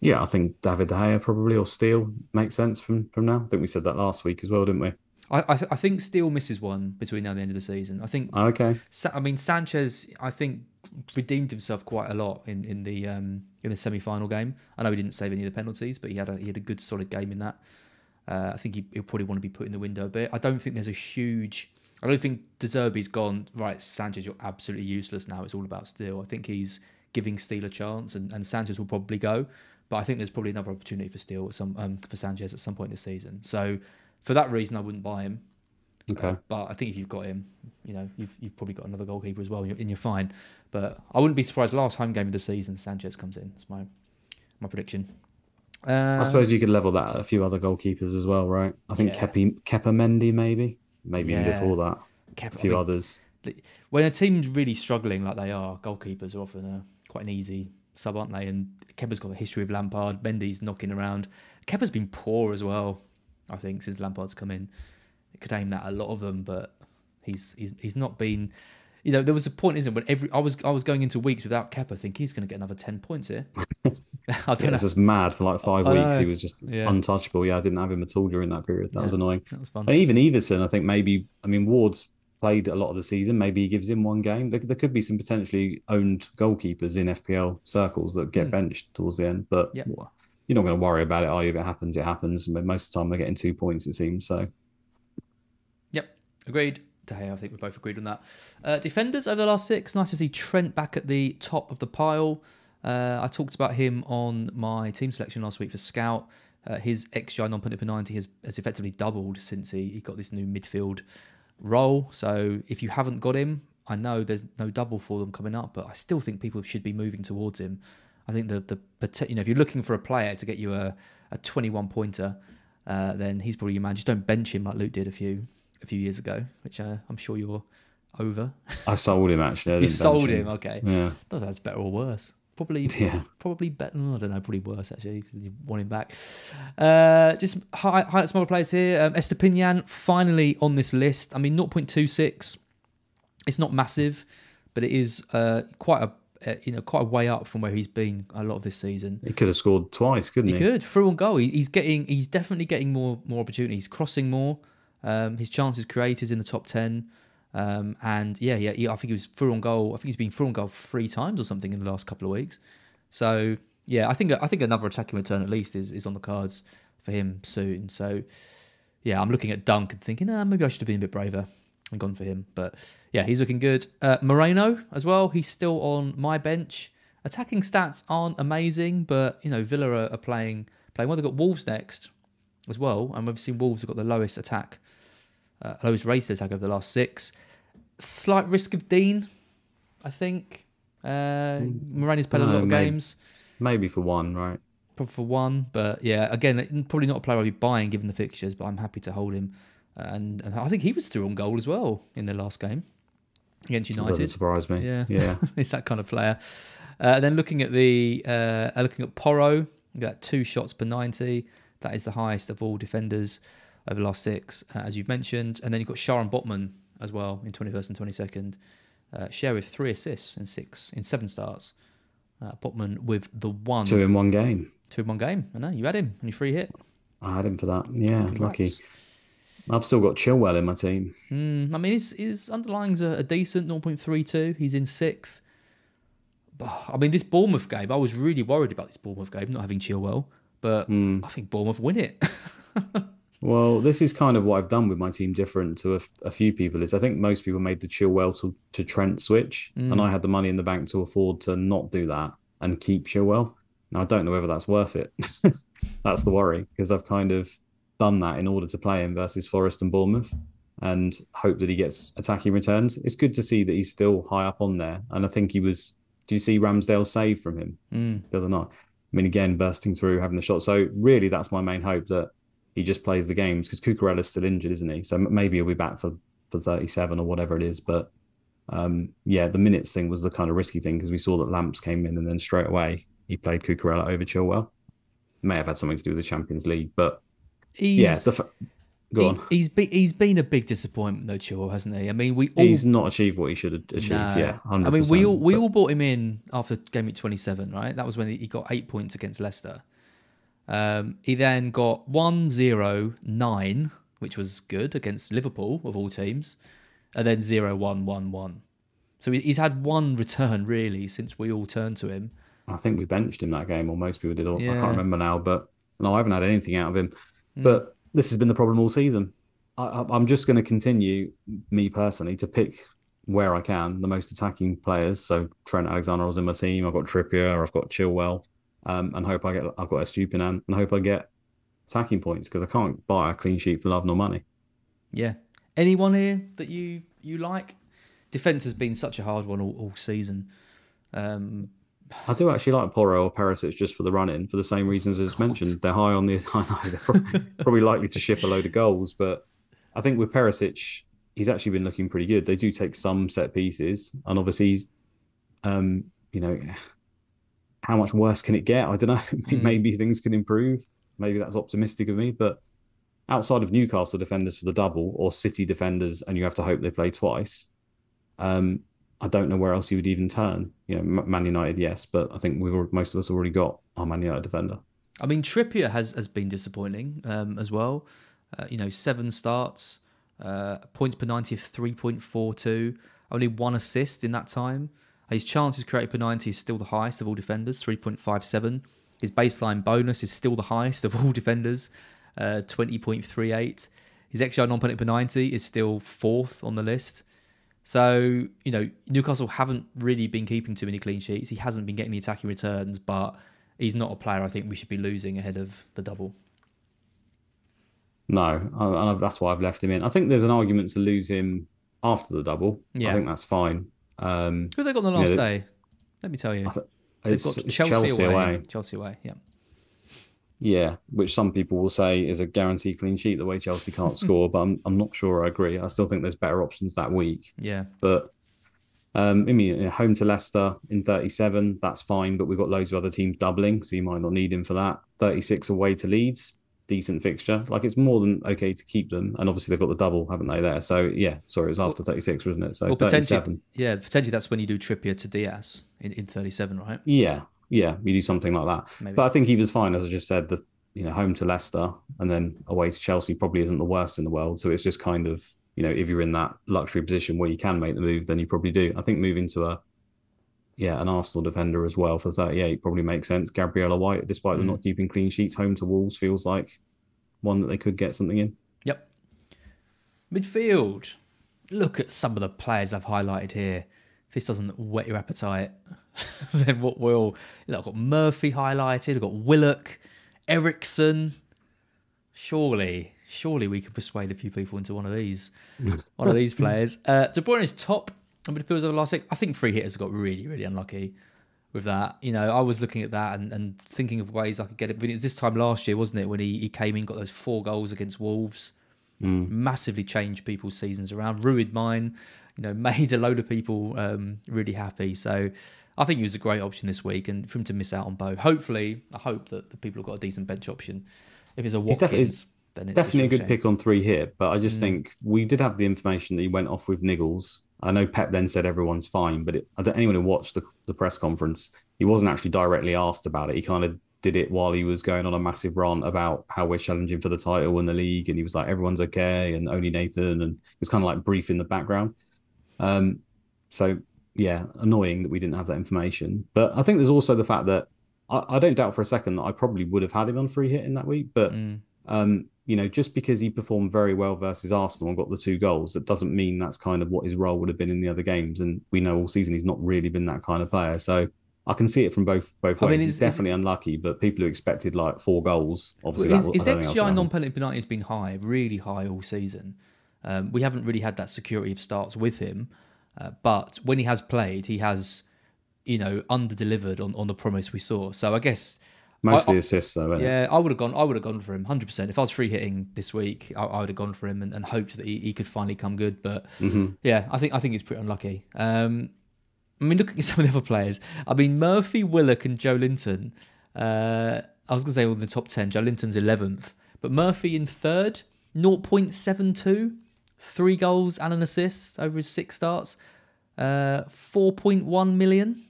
Yeah, I think David De Gea probably or Steele makes sense from from now. I think we said that last week as well, didn't we? I I, I think Steele misses one between now and the end of the season. I think. Okay. I mean Sanchez. I think redeemed himself quite a lot in in the um, in the semi final game. I know he didn't save any of the penalties, but he had a he had a good solid game in that. Uh, I think he, will probably want to be put in the window a bit. I don't think there's a huge. I don't think De Zerbi's gone right. Sanchez, you're absolutely useless now. It's all about Steele. I think he's giving Steele a chance, and, and Sanchez will probably go. But I think there's probably another opportunity for Steele at some um, for Sanchez at some point this season. So for that reason, I wouldn't buy him. Okay. But I think if you've got him, you know, you've you've probably got another goalkeeper as well, and you're, and you're fine. But I wouldn't be surprised. Last home game of the season, Sanchez comes in. That's my my prediction. Uh, I suppose you could level that at a few other goalkeepers as well, right? I think Yeah. Kepi, Kepa Mendy, maybe, maybe Yeah. before that, Kepa- a few I mean, others. the- when a team's really struggling like they are, goalkeepers are often a, quite an easy sub, aren't they? And Kepa's got a history of Lampard. Mendy's knocking around. Kepa's been poor as well, I think, since Lampard's come in. Could aim that at a lot of them, but he's he's he's not been. You know, there was a point, isn't it, when every I was I was going into weeks without Kepa, thinking he's going to get another ten points here. I don't Yeah, know. it's just mad for like five I weeks. know. He was just Yeah. untouchable. Yeah, I didn't have him at all during that period. That was annoying. that was fun. And even Iversen, I think maybe. I mean, Ward's played a lot of the season. Maybe he gives him one game. There, there could be some potentially owned goalkeepers in FPL circles that get Hmm. benched towards the end. But Yep. you're not going to worry about it, are you? If it happens, it happens. But most of the time, they're getting two points. It seems so. Agreed. De I think we both agreed on that. Uh, defenders over the last six. Nice to see Trent back at the top of the pile. Uh, I talked about him on my team selection last week for Scout. Uh, his XGI non penalty per 90 has, has effectively doubled since he, he got this new midfield role. So if you haven't got him, I know there's no double for them coming up, but I still think people should be moving towards him. I think the the you know if you're looking for a player to get you a, a 21 pointer, uh, then he's probably your man. Just don't bench him like Luke did a few a few years ago, which uh, I'm sure you're over. I sold him actually. you sold him. okay. Yeah. I don't know if that's better or worse. Probably, yeah. probably better. I don't know. Probably worse actually because you want him back. Uh, just highlight some other players here. Um, Estupiñán finally on this list. I mean, 0.26. It's not massive, but it is uh, quite a uh, you know quite a way up from where he's been a lot of this season. He could have scored twice, couldn't he? He could through on goal. He, he's getting he's definitely getting more more opportunities, crossing more. Um, his chances created in the top ten. Um, and yeah, yeah, yeah, I think he was through on goal. I think he's been through on goal three times or something in the last couple of weeks. So yeah, I think I think another attacking return at least is, is on the cards for him soon. So yeah, I'm looking at Dunk and thinking, ah, maybe I should have been a bit braver and gone for him. But yeah, he's looking good. Uh, Moreno as well. He's still on my bench. Attacking stats aren't amazing, but you know Villa are, are playing playing well. They've got Wolves next as well, and we've seen Wolves have got the lowest attack uh, lowest rated attack over the last six. Slight risk of Digne, I think. Uh, Moreno's played a lot of maybe, games. Maybe for one, right? Probably for one, but yeah, again, probably not a player I'd be buying given the fixtures, but I'm happy to hold him. And, and I think he was through on goal as well in the last game against United. Doesn't surprise me. Yeah, yeah, he's that kind of player. Uh, then looking at the uh, looking at Porro, got two shots per ninety. That is the highest of all defenders over the last six, uh, as you've mentioned. And then you've got Schär and Botman as well in 21st and 22nd. Uh, Schär with three assists in six, in seven starts. Uh, Botman with the one. Two in one game. Two in one game. I know. You had him on your free hit. I had him for that. Yeah, Congrats. lucky. I've still got Chilwell in my team. Mm, I mean, his, his underlying's a, a decent 0.32. He's in sixth. I mean, this Bournemouth game, I was really worried about this Bournemouth game, not having Chilwell, but mm. I think Bournemouth win it. Well, this is kind of what I've done with my team different to a, a few people. Is I think most people made the Chilwell to, to Trent switch, mm. and I had the money in the bank to afford to not do that and keep Chilwell. Now I don't know whether that's worth it. that's the worry because I've kind of done that in order to play him versus Forest and Bournemouth, and hope that he gets attacking returns. It's good to see that he's still high up on there, and I think he was. Do you see Ramsdale save from him mm. the other night? I mean, again, bursting through, having the shot. So really, that's my main hope that he just plays the games because Cucurella's still injured, isn't he? So maybe he'll be back for, for 37 or whatever it is. But um, yeah, the minutes thing was the kind of risky thing because we saw that Lamps came in and then straight away he played Cucurella over Chilwell. May have had something to do with the Champions League, but he's, yeah, the, go he, on. He's been he's been a big disappointment though, Chilwell, hasn't he? I mean, we all, he's not achieved what he should have achieved. No. Yeah, 100%, I mean, we all we but... all bought him in after game week 27, right? That was when he got eight points against Leicester. Um, he then got 1 0 9, which was good against Liverpool, of all teams, and then 0 1 1 1. So he's had one return, really, since we all turned to him. I think we benched him that game, or most people did. Yeah. I can't remember now, but no, I haven't had anything out of him. Mm. But this has been the problem all season. I, I'm just going to continue, me personally, to pick where I can the most attacking players. So Trent Alexander was in my team. I've got Trippier. I've got Chilwell um, and hope I get I've got Estupiñán and hope I get attacking points because I can't buy a clean sheet for love nor money. Yeah. Anyone here that you you like? Defense has been such a hard one all, all season. Um, I do actually like Porro or Perisic just for the run in for the same reasons as mentioned. They're high on the. I know they're probably, probably likely to ship a load of goals, but I think with Perisic, he's actually been looking pretty good. They do take some set pieces, and obviously he's, um, you know, how much worse can it get? I don't know. Mm. Maybe things can improve. Maybe that's optimistic of me, but outside of Newcastle defenders for the double or City defenders, and you have to hope they play twice. Um, I don't know where else you would even turn. You know, Man United, yes, but I think we've most of us already got our Man United defender. I mean, Trippier has has been disappointing um, as well. Uh, you know, seven starts, uh, points per ninety of three point four two, only one assist in that time. His chances created per 90 is still the highest of all defenders, 3.57. His baseline bonus is still the highest of all defenders, uh, 20.38. His XGI non penalty per 90 is still fourth on the list. So, you know, Newcastle haven't really been keeping too many clean sheets. He hasn't been getting the attacking returns, but he's not a player I think we should be losing ahead of the double. No, I, that's why I've left him in. I think there's an argument to lose him after the double. Yeah. I think that's fine. Um, Who have they got on the you last know, day? Let me tell you. They've got Chelsea, Chelsea away. away. Chelsea away, yeah. Yeah, which some people will say is a guaranteed clean sheet the way Chelsea can't score, but I'm I'm not sure I agree. I still think there's better options that week. Yeah. But um, I mean, you know, home to Leicester in 37, that's fine, but we've got loads of other teams doubling, so you might not need him for that. 36 away to Leeds, decent fixture. Like it's more than okay to keep them, and obviously they've got the double, haven't they? There, so yeah. Sorry, it was after 36, wasn't it? So well, 37. yeah, potentially that's when you do Trippier to Dias in, in 37, right? Yeah, yeah, you do something like that. Maybe. But I think he was fine, as I just said. The you know home to Leicester and then away to Chelsea probably isn't the worst in the world. So it's just kind of you know if you're in that luxury position where you can make the move, then you probably do. I think moving to a yeah an Arsenal defender as well for 38 probably makes sense. Gabriella White, despite them Mm. not keeping clean sheets, home to Wolves feels like one that they could get something in. Yep. Midfield. Look at some of the players I've highlighted here. If this doesn't whet your appetite, then what will? Know, I've got Murphy highlighted. I've got Willock, Eriksen. Surely, surely we can persuade a few people into one of these, one of these players. Uh, De Bruyne is top in midfield over the last six. I think free hitters got really, really unlucky with that. You know, I was looking at that and, and thinking of ways I could get it. But it was this time last year, wasn't it, when he, he came in, got those four goals against Wolves, massively changed people's seasons around, ruined mine. You know, made a load of people um, really happy. So I think he was a great option this week, and for him to miss out on both. Hopefully, I hope that the people have got a decent bench option. If it's a definitely, Watkins, he's then it's definitely a, a, good shame. pick on three here, but I just Mm. think we did have the information that he went off with niggles. I know Pep then said everyone's fine, but it, I don't, anyone who watched the, the press conference, he wasn't actually directly asked about it. He kind of did it while he was going on a massive rant about how we're challenging for the title in the league, and he was like, "Everyone's okay," and only Nathan, and it was kind of like brief in the background. Um, so yeah, annoying that we didn't have that information. But I think there's also the fact that I, I don't doubt for a second that I probably would have had him on free hit in that week, but Mm. um, you know, just because he performed very well versus Arsenal and got the two goals, that doesn't mean that's kind of what his role would have been in the other games. And we know all season he's not really been that kind of player. So I can see it from both both I ways. mean, he's is- is- definitely unlucky, but people who expected like four goals, obviously, His, his I don't think XGI non-penalty penalty has been high, really high all season. Um, we haven't really had that security of starts with him, uh, but when he has played, he has, you know, under delivered on, on the promise we saw. So I guess mostly I- assists though. isn't it? Yeah, I would have gone. I would have gone for him, hundred percent. If I was free hitting this week, I, I would have gone for him and, and hoped that he, he could finally come good. But Mhm. yeah, I think I think he's pretty unlucky. Um, I mean, looking at some of the other players, I mean Murphy, Willock, and Joelinton. Uh, I was going to say all in the top ten. Joelinton's eleventh, but Murphy in third, 0.72, three goals and an assist over his six starts, uh, 4.1 million.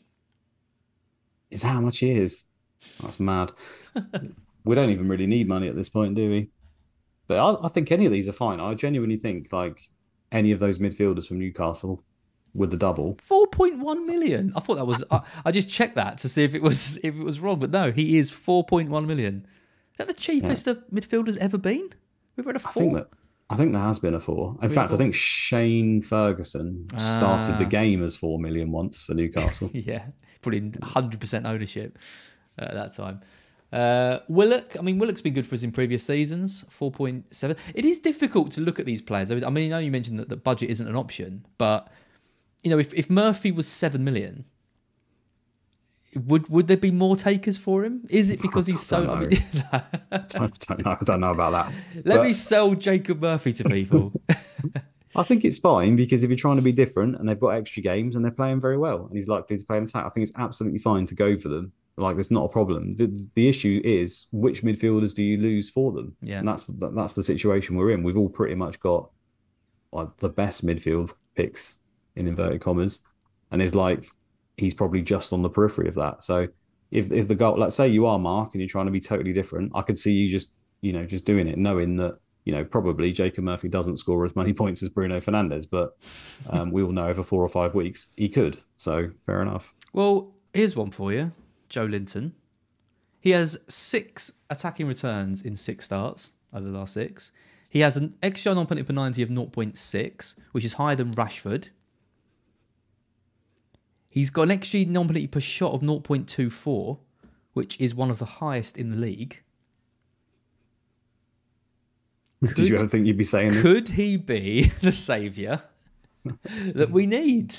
Is that how much he is? That's mad. we don't even really need money at this point, do we? But I, I think any of these are fine. I genuinely think like any of those midfielders from Newcastle with the double. 4.1 million. I thought that was. I, I just checked that to see if it was if it was wrong, but no, he is 4.1 million. Is that the cheapest of midfielders ever been? We've had a I four. think that I think there has been a four. In fact, I think Shane Ferguson started the Ah. game as four million once for Newcastle. yeah, put in 100% ownership at that time. Uh, Willock, I mean, Willock's been good for us in previous seasons, 4.7. It is difficult to look at these players. I mean, I know you mentioned that the budget isn't an option, but, you know, if, if Murphy was 7 million, would would there be more takers for him? Is it because he's so. I mean, I don't know. I don't know about that. let But me sell Jacob Murphy to people. I think it's fine because if you're trying to be different and they've got extra games and they're playing very well and he's likely to play an attack, I think it's absolutely fine to go for them. Like, there's not a problem. The, the issue is which midfielders do you lose for them? Yeah. And that's that's the situation we're in. We've all pretty much got like, the best midfield picks in inverted commas. And it's like he's probably just on the periphery of that. So if if the goal, let's say you are Mark and you're trying to be totally different, I could see you just you know just doing it, knowing that you know probably Jacob Murphy doesn't score as many points as Bruno Fernandes, but um, we all know over four or five weeks he could. So fair enough. Well, here's one for you Joelinton. He has six attacking returns in six starts over the last six. He has an XG non penalty per 90 of 0.6, which is higher than Rashford. He's got an XG non penalty per shot of 0.24, which is one of the highest in the league. Did you ever think you'd be saying this? Could he be the saviour that we need?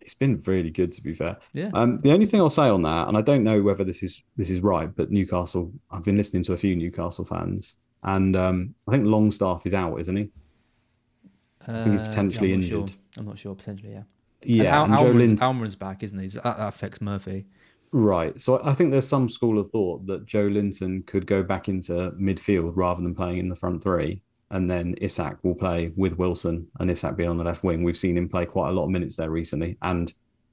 It's been really good, to be fair. Yeah. Um, the only thing I'll say on that, and I don't know whether this is this is right, but Newcastle. I've been listening to a few Newcastle fans, and um, I think Longstaff is out, isn't he? I think he's Uh, potentially yeah, I'm injured. Sure. I'm not sure. Potentially, yeah. Yeah, and and Joe Al- Almiron's, back, isn't he? That affects Murphy. Right. So I think there's some school of thought that Joelinton could go back into midfield rather than playing in the front three. And then Isak will play with Wilson and Isak being on the left wing. We've seen him play quite a lot of minutes there recently. And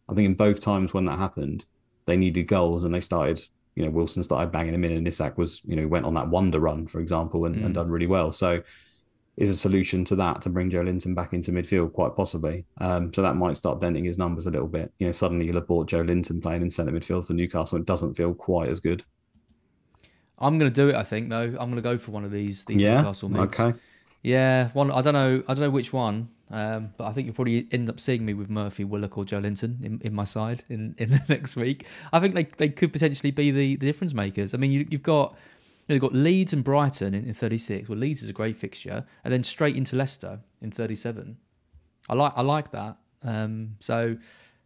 I think in both times when that happened, they needed goals and they started, you know, Wilson started banging him in and Isak was, you know, went on that wonder run, for example, and, and Mm. done really well. So is a solution to that to bring Joelinton back into midfield, quite possibly. Um, so that might start denting his numbers a little bit. You know, suddenly you'll have bought Joelinton playing in centre midfield for Newcastle. It doesn't feel quite as good. I'm going to do it. I think though. I'm going to go for one of these these Yeah? Newcastle mids. Okay. Yeah, one. I don't know. I don't know which one. Um, but I think you'll probably end up seeing me with Murphy, Willock, or Joelinton in, in my side in, in the next week. I think they, they could potentially be the, the difference makers. I mean, you, you've got you know, you've got Leeds and Brighton in, in 36. Well, Leeds is a great fixture, and then straight into Leicester in 37. I like I like that. Um, so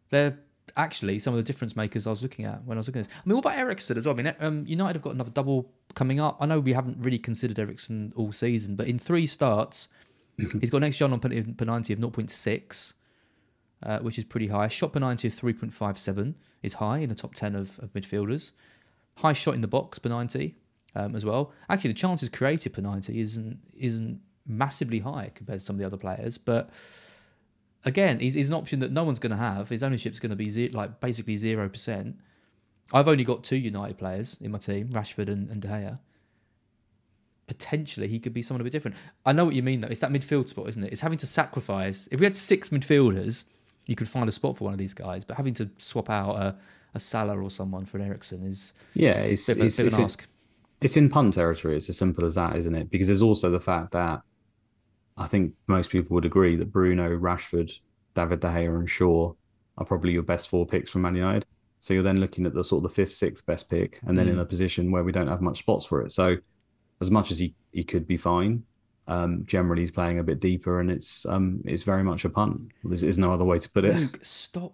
they're actually some of the difference makers I was looking at when I was looking at this. I mean, what about Eriksen as well? I mean, um, United have got another double coming up. I know we haven't really considered Eriksen all season, but in three starts, he's got an XG on pen- per 90 of 0.6, uh, which is pretty high. Shot per 90 of 3.57 is high in the top 10 of, of midfielders. High shot in the box per 90 um, as well. Actually, the chances created per 90 isn't isn't massively high compared to some of the other players, but again, he's, he's an option that no one's going to have. His ownership's going to be ze- like basically zero percent. I've only got two United players in my team, Rashford and, and De Gea. Potentially, he could be someone a bit different. I know what you mean, though. It's that midfield spot, isn't it? It's having to sacrifice. If we had six midfielders, you could find a spot for one of these guys, but having to swap out a, a Salah or someone for an Eriksen is Yeah, it's a bit, of a- it's, bit it's, an in- ask. It's in pun territory. It's as simple as that, isn't it? Because there's also the fact that I think most people would agree that Bruno, Rashford, David De Gea, and Shaw are probably your best four picks from Man United. So you're then looking at the sort of the fifth, sixth best pick, and then in Mm. a position where we don't have much spots for it. So as much as he, he could be fine, um, generally he's playing a bit deeper, and it's um it's very much a punt. There's, there's no other way to put it. Luke, stop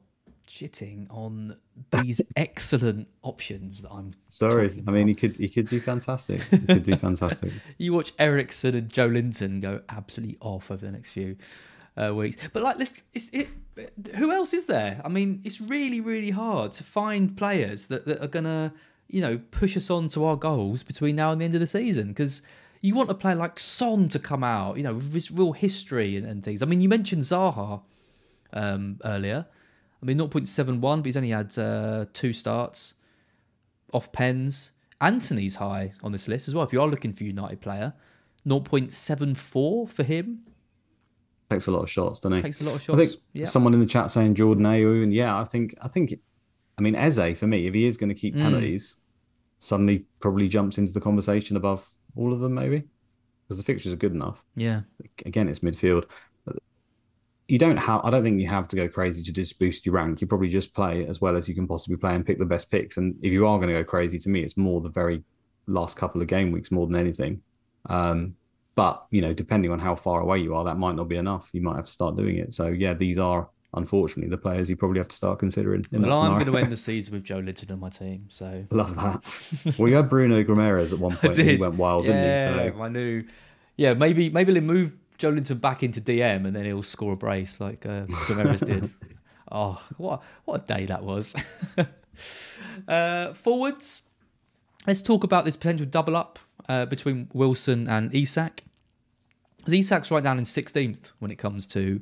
shitting on these excellent options that I'm Sorry, I mean he could he could do fantastic. He could do fantastic. you watch Eriksen and Joelinton go absolutely off over the next few uh, weeks. But like, let's, it's, it, who else is there? I mean, it's really, really hard to find players that, that are gonna, you know, push us on to our goals between now and the end of the season because. You want a player like Son to come out, you know, with this real history and, and things. I mean, you mentioned Zaha um, earlier. I mean, 0.71, but he's only had uh, two starts off pens. Anthony's high on this list as well. If you are looking for a United player, 0.74 for him. Takes a lot of shots, doesn't he? Takes a lot of shots. I think yeah. someone in the chat saying Jordan Ayew, and yeah, I think I think, I mean Eze for me, if he is going to keep Mm. penalties, suddenly probably jumps into the conversation above all of them, maybe because the fixtures are good enough. Yeah. Again, it's midfield. You don't have. I don't think you have to go crazy to just boost your rank. You probably just play as well as you can possibly play and pick the best picks. And if you are going to go crazy, to me, it's more the very last couple of game weeks more than anything. Um, but you know, depending on how far away you are, that might not be enough. You might have to start doing it. So yeah, these are unfortunately the players you probably have to start considering. In Well, I'm going to end the season with Joelinton on my team. So Love that. well, you had Bruno Guimarães at one point. He went wild, yeah, didn't he? So I knew. Yeah, maybe maybe they'll move Joelinton back into DM and then he'll score a brace like uh, did. Oh, what what a day that was. uh, forwards. Let's talk about this potential double up uh, between Wilson and Isak. Isak's right down in 16th when it comes to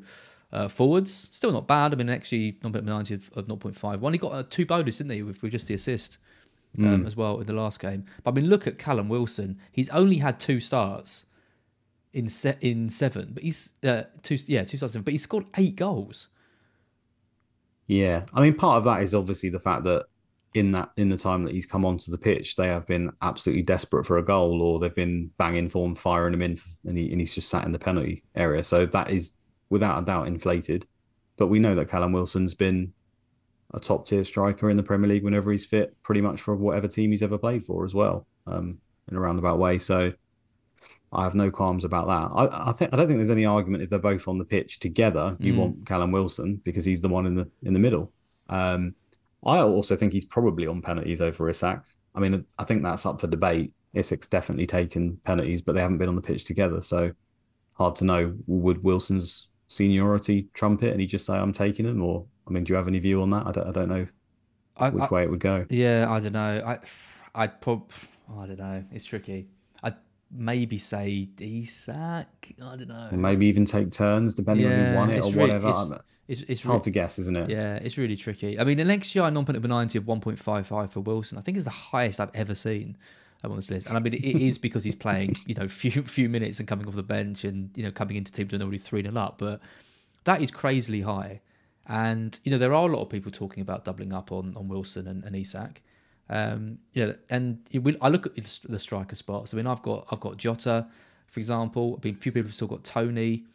uh, forwards. Still not bad. I mean, actually, not 90 of, of 0.51. He got uh, two bonus, didn't he, with, with just the assist um, Mm. as well in the last game. But I mean, look at Callum Wilson. He's only had two starts in se- in seven, but he's uh, two yeah two starts, in, but he scored eight goals. Yeah, I mean, part of that is obviously the fact that in that in the time that he's come onto the pitch, they have been absolutely desperate for a goal, or they've been banging for him, firing him in, and, he, and he's just sat in the penalty area. So that is without a doubt inflated. But we know that Callum Wilson's been a top tier striker in the Premier League whenever he's fit, pretty much for whatever team he's ever played for as well, um, in a roundabout way. So I have no qualms about that. I, I think I don't think there's any argument if they're both on the pitch together. You Mm. want Callum Wilson because he's the one in the in the middle. Um, I also think he's probably on penalties over Isak. I mean, I think that's up for debate. Isak's definitely taken penalties, but they haven't been on the pitch together, so hard to know. Would Wilson's seniority trump it, and he just say, "I'm taking him"? Or I mean, do you have any view on that? I don't. I don't know I- which I- way it would go. Yeah, I don't know. I, I'd prob, I don't know. It's tricky. Maybe say Isak. I don't know. Maybe even take turns depending on who won it or really- whatever. It's, it's, it's, it's hard re- to guess, isn't it? Yeah, it's really tricky. I mean, the next year non-penalty penalty of 1.55 for Wilson, I think is the highest I've ever seen on this list. And I mean, it is because he's playing, you know, few few minutes and coming off the bench and you know coming into teams and already three 0 up. But that is crazily high. And you know, there are a lot of people talking about doubling up on on Wilson and, and Isak. Um, yeah, and it will, I look at the the striker spots. I mean, I've got I've got Jota, for example. I mean, a few people have still got Tony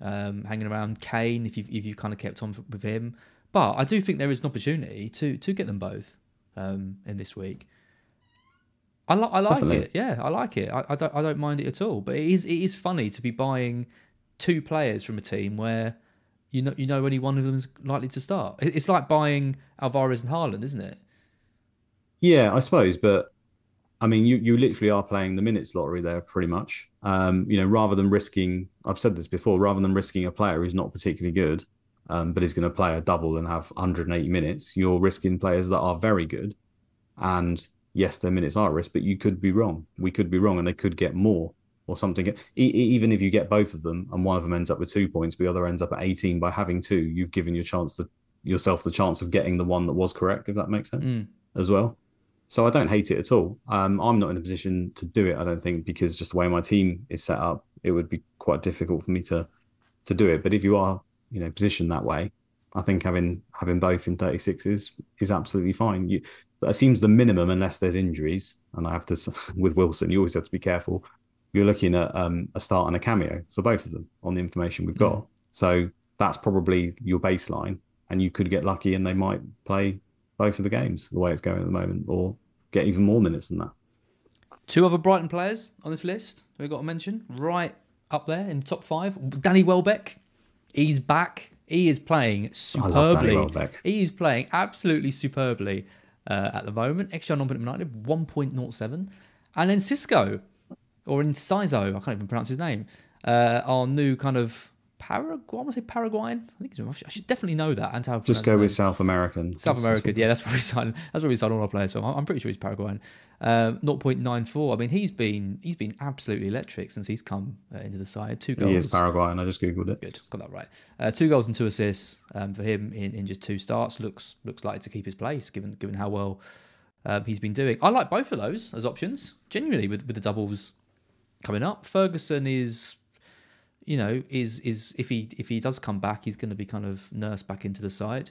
um, hanging around, Kane if you if you kind of kept on with him. But I do think there is an opportunity to to get them both um, in this week. I, li- I like Definitely. it. Yeah, I like it. I, I don't I don't mind it at all. But it is it is funny to be buying two players from a team where you know you know only one of them is likely to start. It's like buying Alvarez and Haaland, isn't it? Yeah, I suppose, but I mean, you you literally are playing the minutes lottery there, pretty much. Um, you know, rather than risking, I've said this before, rather than risking a player who's not particularly good, um, but is going to play a double and have 180 minutes, you're risking players that are very good, and yes, their minutes are at risk, but you could be wrong. We could be wrong, and they could get more or something. E- even if you get both of them, and one of them ends up with two points, but the other ends up at 18 by having two, you've given your chance yourself the chance of getting the one that was correct, if that makes sense, Mm. as well. So I don't hate it at all. Um, I'm not in a position to do it. I don't think because just the way my team is set up, it would be quite difficult for me to to do it. But if you are, you know, positioned that way, I think having having both in 36 is is absolutely fine. You, that seems the minimum unless there's injuries. And I have to with Wilson, you always have to be careful. You're looking at um, a start and a cameo for both of them on the information we've got. So that's probably your baseline, and you could get lucky and they might play both of the games the way it's going at the moment, or get even more minutes than that. Two other Brighton players on this list we've got to mention right up there in the top five. Danny Welbeck, he's back. He is playing I love Danny superbly. Welbeck. He is playing absolutely superbly uh, at the moment. XG non United 1.07. And then Cisco, or Enciso, I can't even pronounce his name, uh, our new kind of Paraguay, I want to say Paraguayan. I think he's, I should definitely know that. And how Just go with. South American. South That's- American, yeah, that's where we signed. That's where we signed all our players from. I'm pretty sure he's Paraguayan. Um, 0.94. I mean, he's been he's been absolutely electric since he's come uh, into the side. Two goals. He is Paraguayan. I just googled it. Good, got that right. Uh, two goals and two assists um, for him in, in just two starts. Looks looks likely to keep his place given given how well um, he's been doing. I like both of those as options. Genuinely, with with the doubles coming up, Ferguson is, you know, is is if he if he does come back, he's going to be kind of nursed back into the side.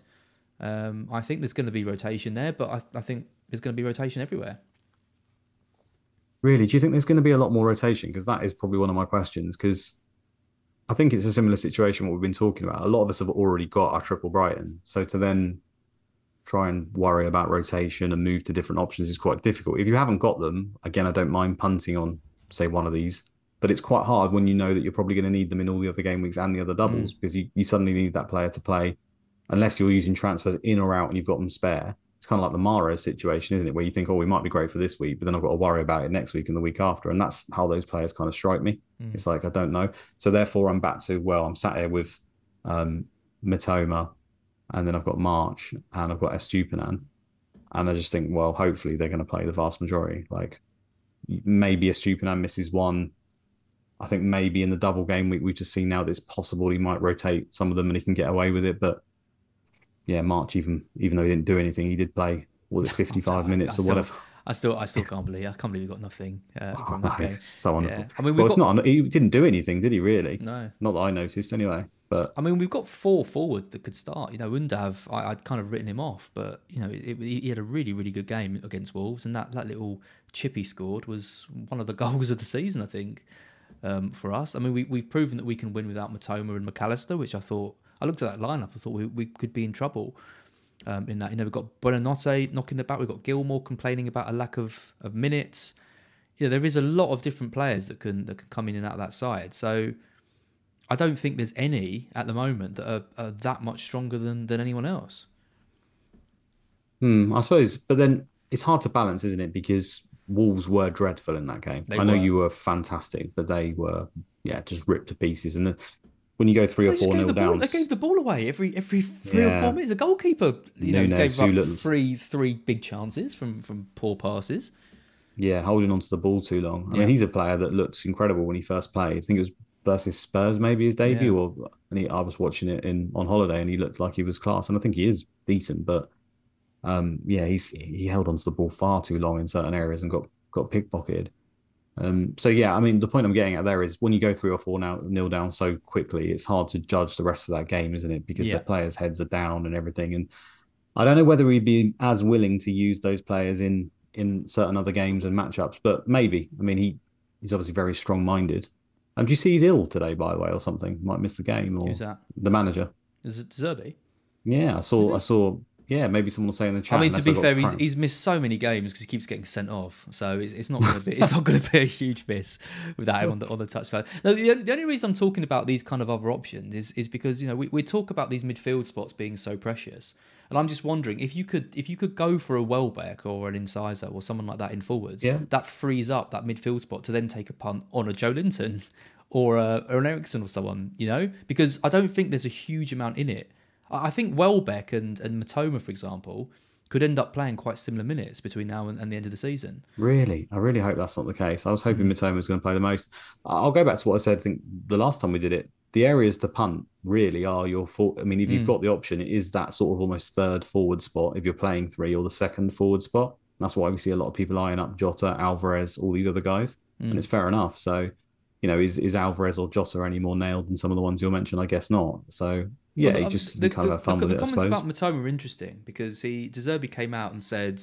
Um, I think there's going to be rotation there, but I, I think there's going to be rotation everywhere. Really, do you think there's going to be a lot more rotation? Because that is probably one of my questions. Because I think it's a similar situation what we've been talking about. A lot of us have already got our triple Brighton, so to then try and worry about rotation and move to different options is quite difficult. If you haven't got them, again, I don't mind punting on say one of these, but it's quite hard when you know that you're probably going to need them in all the other game weeks and the other doubles because you, you suddenly need that player to play unless you're using transfers in or out and you've got them spare. It's kind of like the Mara situation, isn't it? Where you think, oh, we might be great for this week, but then I've got to worry about it next week and the week after. And that's how those players kind of strike me. Mm. It's like, I don't know. So therefore, I'm back to, well, I'm sat here with um, Mitoma and then I've got March and I've got Estupiñán. And I just think, well, hopefully they're going to play the vast majority. Like maybe Estupiñán misses one. I think maybe in the double game week, we've just seen now that it's possible he might rotate some of them and he can get away with it. But yeah, March, even even though he didn't do anything, he did play, what was it, 55 minutes or still- whatever. I still, I still can't believe. I can't believe we got nothing uh, from that game. So wonderful. Yeah. I mean, well, we've not, he didn't do anything, did he really? No. Not that I noticed anyway. But I mean, we've got four forwards that could start. You know, Undav, I, I'd kind of written him off, but you know, it, he he had a really, really good game against Wolves, and that, that little chip he scored was one of the goals of the season, I think, um, for us. I mean, we we've proven that we can win without Mitoma and Mac Allister, which I thought I looked at that lineup, I thought we, we could be in trouble. Um, in that, you know, we've got Buonanotte knocking the. We've got Gilmour complaining about a lack of, of minutes. you know, there is a lot of different players that can that can come in and out of that side. So I don't think there's any at the moment that are, are that much stronger than than anyone else. Hmm, I suppose, but then it's hard to balance, isn't it? Because Wolves were dreadful in that game. They I know were. you were fantastic, but they were, yeah, just ripped to pieces. And the, when you go three or They just four nil down, they gave the ball away every every three or four minutes. The goalkeeper, you know, Nunes, gave up looked- three three big chances from from poor passes. yeah, holding onto the ball too long. I Yeah. mean, he's a player that looked incredible when he first played. I think it was versus Spurs, maybe his debut, Yeah. or and he, I was watching it in on holiday, and he looked like he was class. And I think he is decent, but um, yeah, he's he held onto the ball far too long in certain areas and got got pickpocketed. Um, so yeah, I mean, the point I'm getting at there is when you go three or four now nil down so quickly, it's hard to judge the rest of that game, isn't it? Because Yeah. the players' heads are down and everything. And I don't know whether we'd be as willing to use those players in in certain other games and matchups, but maybe. I mean, he he's obviously very strong minded. Um, do you see he's ill today, by the way, or something? Might miss the game, or the manager? Is it Zerbi? Yeah, I saw. I saw. Yeah, maybe someone will say in the chat. I mean, to be fair, he's, he's missed so many games because he keeps getting sent off. So it's, it's not going to be it's not going to be a huge miss without him on the on the touchline. No, the, the only reason I'm talking about these kind of other options is is because you know we, we talk about these midfield spots being so precious, and I'm just wondering if you could if you could go for a Welbeck or an Enciso or someone like that in forwards, Yeah. that frees up that midfield spot to then take a punt on a Joelinton or, a, or an Eriksen or someone, you know, because I don't think there's a huge amount in it. I think Welbeck and, and Mitoma, for example, could end up playing quite similar minutes between now and, and the end of the season. Really, I really hope that's not the case. I was hoping Mm. Mitoma was going to play the most. I'll go back to what I said. I think the last time we did it, the areas to punt really are your fault. I mean, if you've Mm. got the option, it is that sort of almost third forward spot if you're playing three, or the second forward spot. That's why we see a lot of people eyeing up Jota, Alvarez, all these other guys, Mm. and it's fair enough. So, you know, is is Alvarez or Jota any more nailed than some of the ones you'll mention? I guess not. So, yeah, Well, the- just um, the, you kind of the- have fun the, with the it, I comments about Mitoma are interesting because he De Zerbi came out and said,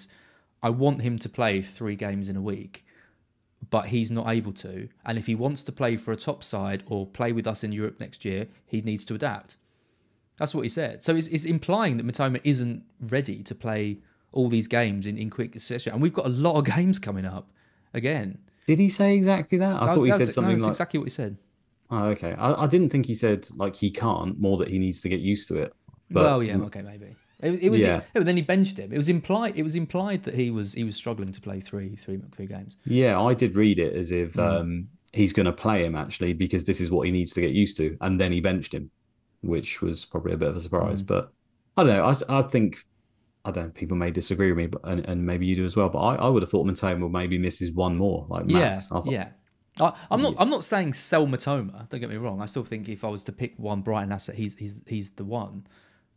"I want him to play three games in a week." But he's not able to, and if he wants to play for a top side or play with us in Europe next year, he needs to adapt. That's what he said. So it's, it's implying that Mitoma isn't ready to play all these games in, in quick succession, and we've got a lot of games coming up again. Did he say exactly that? I That thought was- he said was- something no, that's like exactly what he said. Oh, okay. I, I didn't think he said like he can't, more that he needs to get used to it. But well, yeah, okay, maybe. It, it was. Yeah. But then he benched him. It was implied. It was implied that he was he was struggling to play three three three games. yeah, I did read it as if Mm. um, he's going to play him actually because this is what he needs to get used to, and then he benched him, which was probably a bit of a surprise. Mm. But I don't know. I think I don't. know, People may disagree with me, but and, and maybe you do as well. But I, I would have thought Mitoma maybe misses one more, like Yeah, I thought, yeah. I, I'm not. I'm not saying sell Mitoma. Don't get me wrong. I still think if I was to pick one Brighton asset, he's he's he's the one.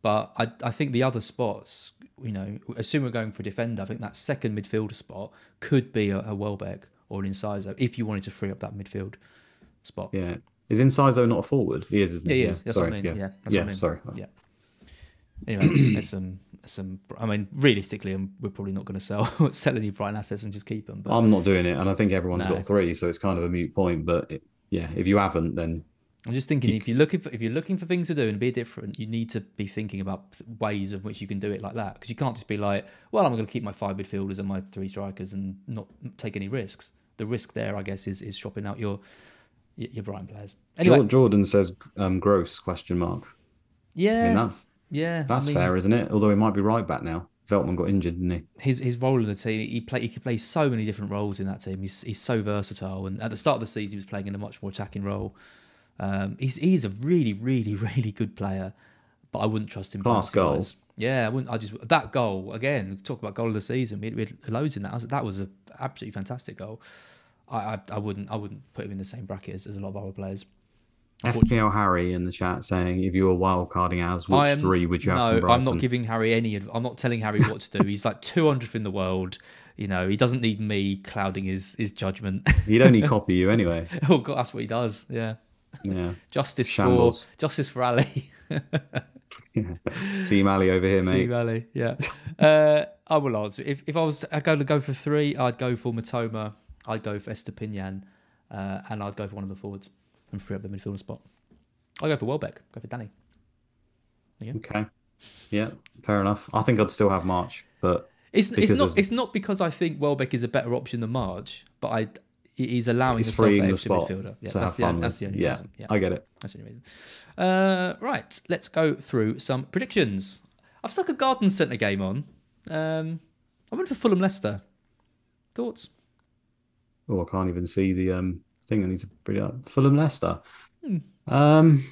But I I think the other spots, you know, assume we're going for a defender. I think that second midfielder spot could be a, a Welbeck or an Enciso if you wanted to free up that midfield spot. yeah. Is Enciso not a forward? He is. Isn't Yeah, he? he is. That's sorry, what I mean. Yeah, that's yeah. what I mean. Sorry. Yeah. Anyway, there's some some. I mean, realistically, we're probably not going to sell sell any Brighton assets and just keep them. But I'm not doing it, and I think everyone's No. got three, so it's kind of a mute point. But it, yeah, if you haven't, then I'm just thinking if you're looking for if you're looking for things to do and be different, you need to be thinking about ways in which you can do it like that because you can't just be like, well, I'm going to keep my five midfielders and my three strikers and not take any risks. The risk there, I guess, is is shopping out your your, your Brighton players. Anyway, Jordan says um, gross question mark. yeah, I mean that's yeah, I that's mean, fair, isn't it? Although he might be right back now. Veltman got injured, didn't he? his his role in the team. He play he could play so many different roles in that team. He's he's so versatile. And at the start of the season, he was playing in a much more attacking role. Um, he's he's a really really really good player, but I wouldn't trust him. Class fantasy-wise. Yeah, I wouldn't. I just that goal again. Talk about goal of the season. We had, we had loads in that. Was- That was a absolutely fantastic goal. I, I I wouldn't I wouldn't put him in the same bracket as, as a lot of other players. FPL Harry in the chat saying, if you were wild carding as, which am- three would you have No, I'm not giving Harry any. I'm not telling Harry what to do. He's like 200th in the world. You know, he doesn't need me clouding his his judgment. He'd only copy you anyway. oh god, that's what he does. Yeah. Yeah. Justice Shambles. for justice for Ali. Team Ali over here, mate. Team Ali. Yeah. uh, I will answer. If if I was to go to go for three, I'd go for Mitoma. I'd go for Estupiñán, uh, and I'd go for one of the forwards and free up the midfielder spot. I'd go for Welbeck. Go for Danny. Okay. Yeah, fair enough. I think I'd still have March, but It's it's not it's not because I think Welbeck is a better option than March, but I he's allowing himself freeing the spot midfielder. Yeah, that's the, that's the only Yeah, reason. Yeah, I get it. That's the only reason. Uh, right, let's go through some predictions. I've stuck a garden centre game on. Um, I went for Fulham Leicester. Thoughts? Oh, I can't even see the um thing. I need to bring up. Fulham Leicester. Hmm. Um,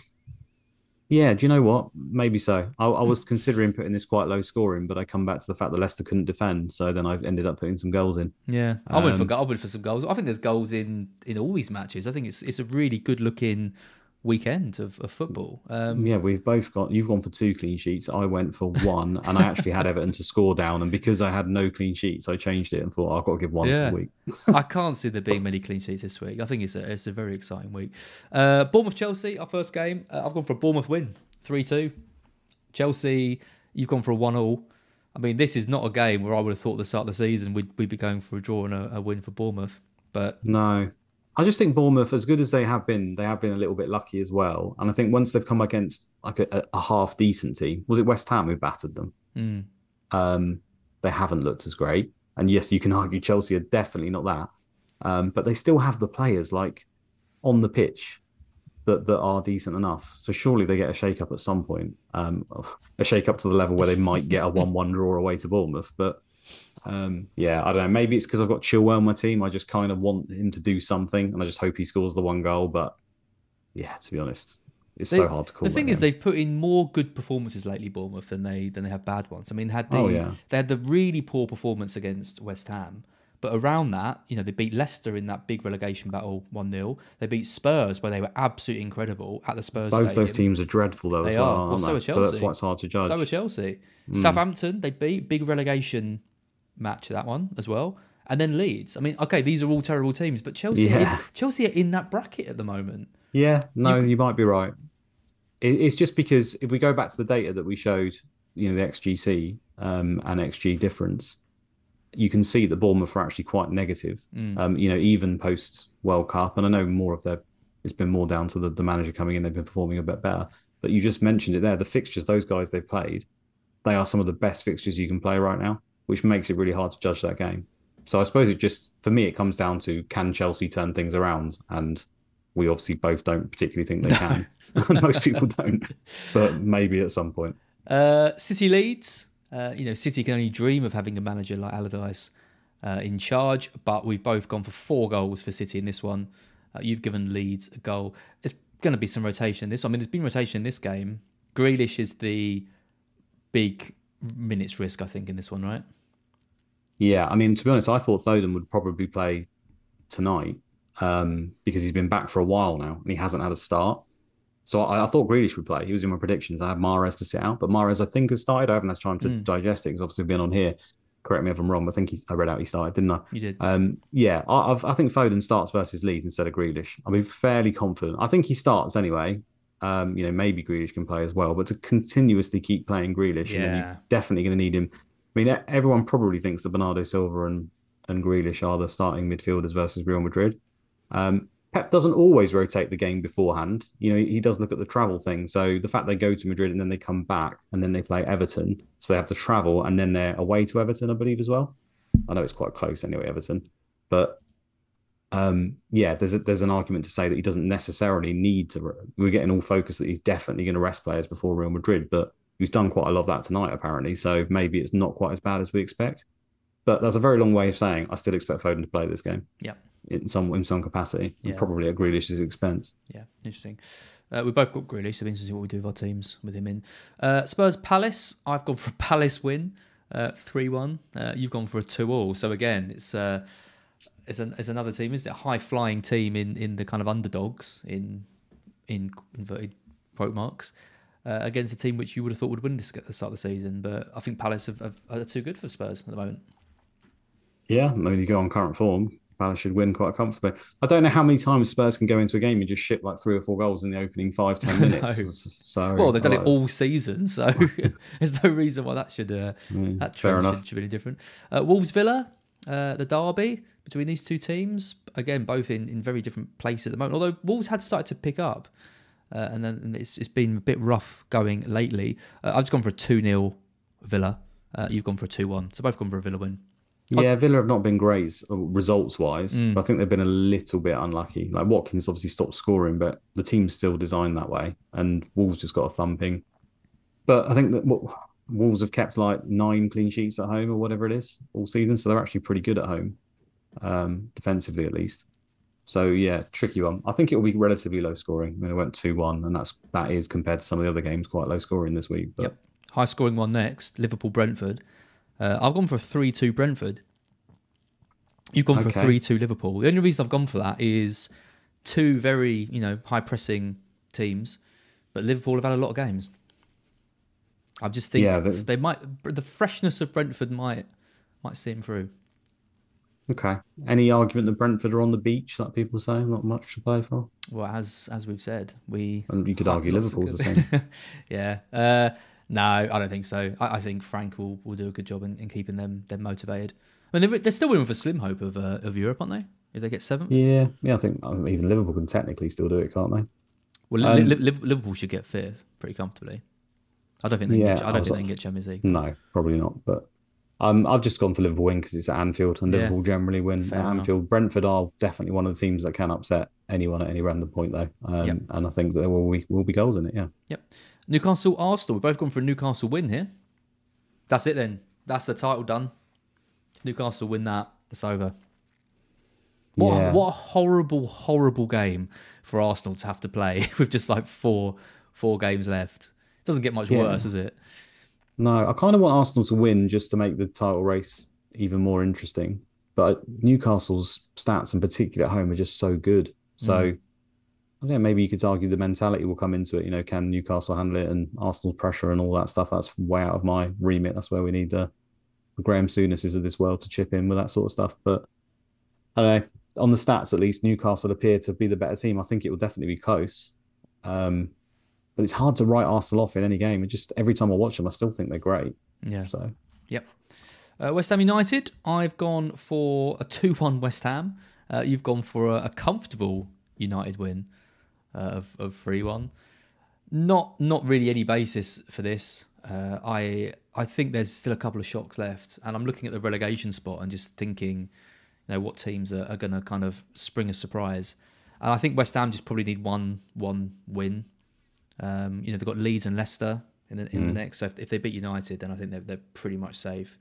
yeah. Do you know what? Maybe so. I, I was considering putting this quite low scoring, but I come back to the fact that Leicester couldn't defend, so then I ended up putting some goals in. Yeah, I went for Um, I went for some goals. I think there's goals in in all these matches. I think it's it's a really good looking weekend of, of football. Um, Yeah, we've both got. You've gone for two clean sheets. I went for one, and I actually had Everton to score down. And because I had no clean sheets, I changed it and thought I've got to give one Yeah. for the week. I can't see there being many clean sheets this week. I think it's a it's a very exciting week. Uh, Bournemouth Chelsea, our first game. Uh, I've gone for a Bournemouth win, three two. Chelsea, you've gone for a one all. I mean, this is not a game where I would have thought the start of the season we'd we'd be going for a draw and a, a win for Bournemouth. But No, I just think Bournemouth, as good as they have been, they have been a little bit lucky as well. And I think once they've come against like a, a half decent team, was it West Ham who battered them? mm, Um, they haven't looked as great. And yes, you can argue Chelsea are definitely not that. Um, but they still have the players like on the pitch that, that are decent enough. So surely they get a shake up at some point. Um, a shake up to the level where they might get a 1 1 draw away to Bournemouth. But um, yeah, I don't know. Maybe it's because I've got Chilwell on my team. I just kind of want him to do something and I just hope he scores the one goal. But yeah, to be honest, it's they- so hard to call. The thing is, they've put in more good performances lately, Bournemouth, than they than they have bad ones. I mean, had the Oh, yeah. they had the really poor performance against West Ham, but around that, you know, they beat Leicester in that big relegation battle one 0 They beat Spurs where they were absolutely incredible at the Spurs. Both stadium. those teams are dreadful though. They as well, are. Well, aren't so they? are So that's why it's hard to judge. So are Chelsea. Mm. Southampton, they beat big relegation match that one as well. And then Leeds. I mean, okay, these are all terrible teams, but Chelsea, are in, Yeah. Chelsea are in that bracket at the moment. Yeah, no, you, might be right. It, it's just because if we go back to the data that we showed, you know, the XGC um, and XG difference, you can see that Bournemouth are actually quite negative. Mm. Um, you know, even post World Cup, and I know more of their it's been more down to the, the manager coming in. They've been performing a bit better, but you just mentioned it there. The fixtures, those guys they've played, they are some of the best fixtures you can play right now, which makes it really hard to judge that game. So I suppose it just for me it comes down to can Chelsea turn things around, and we obviously both don't particularly think they can. Most people don't, but maybe at some point. Uh, City Leeds. Uh, you know, City can only dream of having a manager like Allardyce uh, in charge, but we've both gone for four goals for City in this one. Uh, you've given Leeds a goal. It's going to be some rotation in this. one. I mean, there's been rotation in this game. Grealish is the big minutes risk, I think, in this one, right? Yeah, I mean to be honest, I thought Foden would probably play tonight um, because he's been back for a while now and he hasn't had a start. So I, I thought Grealish would play. He was in my predictions. I had Mahrez to sit out, but Mahrez I think has started. I haven't had time to Mm. digest it because obviously we've been on here. Correct me if I'm wrong, but I think he, I read out he started, didn't I? You did. Um, yeah, I, I've, I think Foden starts versus Leeds instead of Grealish. I'll be fairly confident. I think he starts anyway. Um, you know, maybe Grealish can play as well, but to continuously keep playing Grealish, you Yeah. you're definitely going to need him. I mean, everyone probably thinks that Bernardo Silva and and Grealish are the starting midfielders versus Real Madrid. Um, Pep doesn't always rotate the game beforehand. You know, he does look at the travel thing. So the fact they go to Madrid and then they come back and then they play Everton, so they have to travel and then they're away to Everton, I believe, as well. I know it's quite close anyway, Everton, but um, yeah, there's a, there's an argument to say that he doesn't necessarily need to. We're getting all focused that he's definitely going to rest players before Real Madrid, but he's done quite a lot of that tonight apparently. So maybe it's not quite as bad as we expect. But that's a very long way of saying I still expect Foden to play this game. Yeah. in some in some capacity, and probably at Grealish's expense. Yeah, interesting. Uh, we both got Grealish, so interesting what we do with our teams with him in. Uh, Spurs Palace. I've gone for a Palace win, three one. Uh, you've gone for a two all. So again, it's uh, it's, an, another team, isn't it? A high flying team in, in the kind of underdogs in in inverted quote marks. Uh, against a team which you would have thought would win this at the start of the season, but I think Palace have, have, are too good for Spurs at the moment. Yeah, I mean, you go on current form, Palace should win quite comfortably. I don't know how many times Spurs can go into a game and just ship like three or four goals in the opening five ten minutes. No. So well, they've done uh, it all season, so there's no reason why that should uh, Mm, that trend should, should be any different. Uh, Wolves Villa, uh, the derby between these two teams, again both in, in very different places at the moment. Although Wolves had started to pick up, uh, and then and it's, it's been a bit rough going lately. Uh, I've just gone for a two 0 Villa. Uh, you've gone for a two one, so both gone for a Villa win. Yeah, Villa have not been great results wise. Mm. I think they've been a little bit unlucky. Like Watkins obviously stopped scoring, but the team's still designed that way, and Wolves just got a thumping. But I think that what Wolves have kept like nine clean sheets at home or whatever it is all season, so they're actually pretty good at home, um, defensively at least. So yeah, tricky one. I think it will be relatively low scoring. I mean, it went two one, and that's that is compared to some of the other games quite low scoring this week. But Yep. High scoring one next, Liverpool Brentford. Uh, I've gone for a 3 2 Brentford. You've gone for 3 2 Liverpool. The only reason I've gone for that is two very, you know, high pressing teams, but Liverpool have had a lot of games. I just think Yeah, they, might, the freshness of Brentford might might see them through. okay, any argument that Brentford are on the beach, like people say, not much to play for. Well, as as we've said, we And you could argue Liverpool's the same. yeah. Uh, no, I don't think so. I, I think Frank will, will do a good job in, in keeping them them motivated. I mean, they're, they're still winning with a slim hope of uh, of Europe, aren't they? If they get seventh. Yeah, yeah, I think um, even Liverpool can technically still do it, can't they? Well, Um, Li- Li- Li- Liverpool should get fifth pretty comfortably. I don't think they. Can Yeah, get, I I don't was think they can get Champions League. No, probably not. But um, I've just gone for Liverpool win because it's at Anfield, and Yeah. Liverpool generally win Fair at enough. Anfield. Brentford are definitely one of the teams that can upset anyone at any random point, though. Um, Yep. And I think there will be, will be goals in it. Yeah. Yep. Newcastle Arsenal. We've both gone for a Newcastle win here. That's it then. That's the title done. Newcastle win that. It's over. What Yeah. what a horrible, horrible game for Arsenal to have to play with just like four four games left. Doesn't get much Yeah. worse, does it? No, I kind of want Arsenal to win just to make the title race even more interesting. But Newcastle's stats, in particular at home, are just so good. So Mm. I don't know, maybe you could argue the mentality will come into it. You know, can Newcastle handle it and Arsenal's pressure and all that stuff? That's way out of my remit. That's where we need the, the Graham Souness's of this world to chip in with that sort of stuff. But I don't know. On the stats, at least, Newcastle appear to be the better team. I think it will definitely be close. Um, but it's hard to write Arsenal off in any game. It just every time I watch them, I still think they're great. Yeah. So Yep. Uh, West Ham United. I've gone for a two-one West Ham. Uh, you've gone for a, a comfortable United win uh, of of three-one. Not not really any basis for this. Uh, I I think there's still a couple of shocks left, and I'm looking at the relegation spot and just thinking, you know, what teams are, are going to kind of spring a surprise. And I think West Ham just probably need one one win. Um, you know, they've got Leeds and Leicester in the, in the Mm. next. So if, if they beat United, then I think they're they're pretty much safe.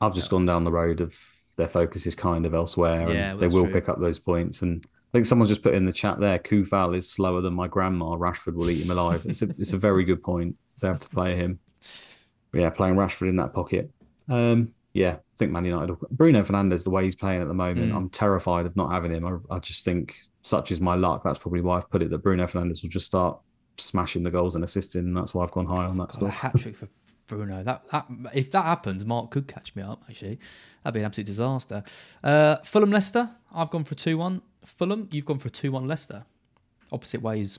I've just gone down the road of their focus is kind of elsewhere, and Yeah, well, they will true. pick up those points. And I think someone's just put in the chat there. Kufal is slower than my grandma. Rashford will eat him alive. It's a it's a very good point. They have to play him. But yeah, playing Rashford in that pocket. Um, yeah, I think Man United. will- Bruno Fernandes, the way he's playing at the moment, Mm. I'm terrified of not having him. I, I just think such is my luck. That's probably why I've put it that Bruno Fernandes will just start smashing the goals and assisting, and that's why I've gone high on that God, a hat trick for Bruno. That, that if that happens, Mark could catch me up. Actually, that'd be an absolute disaster. Uh, Fulham Leicester. I've gone for two one. Fulham. You've gone for a two one Leicester. Opposite ways.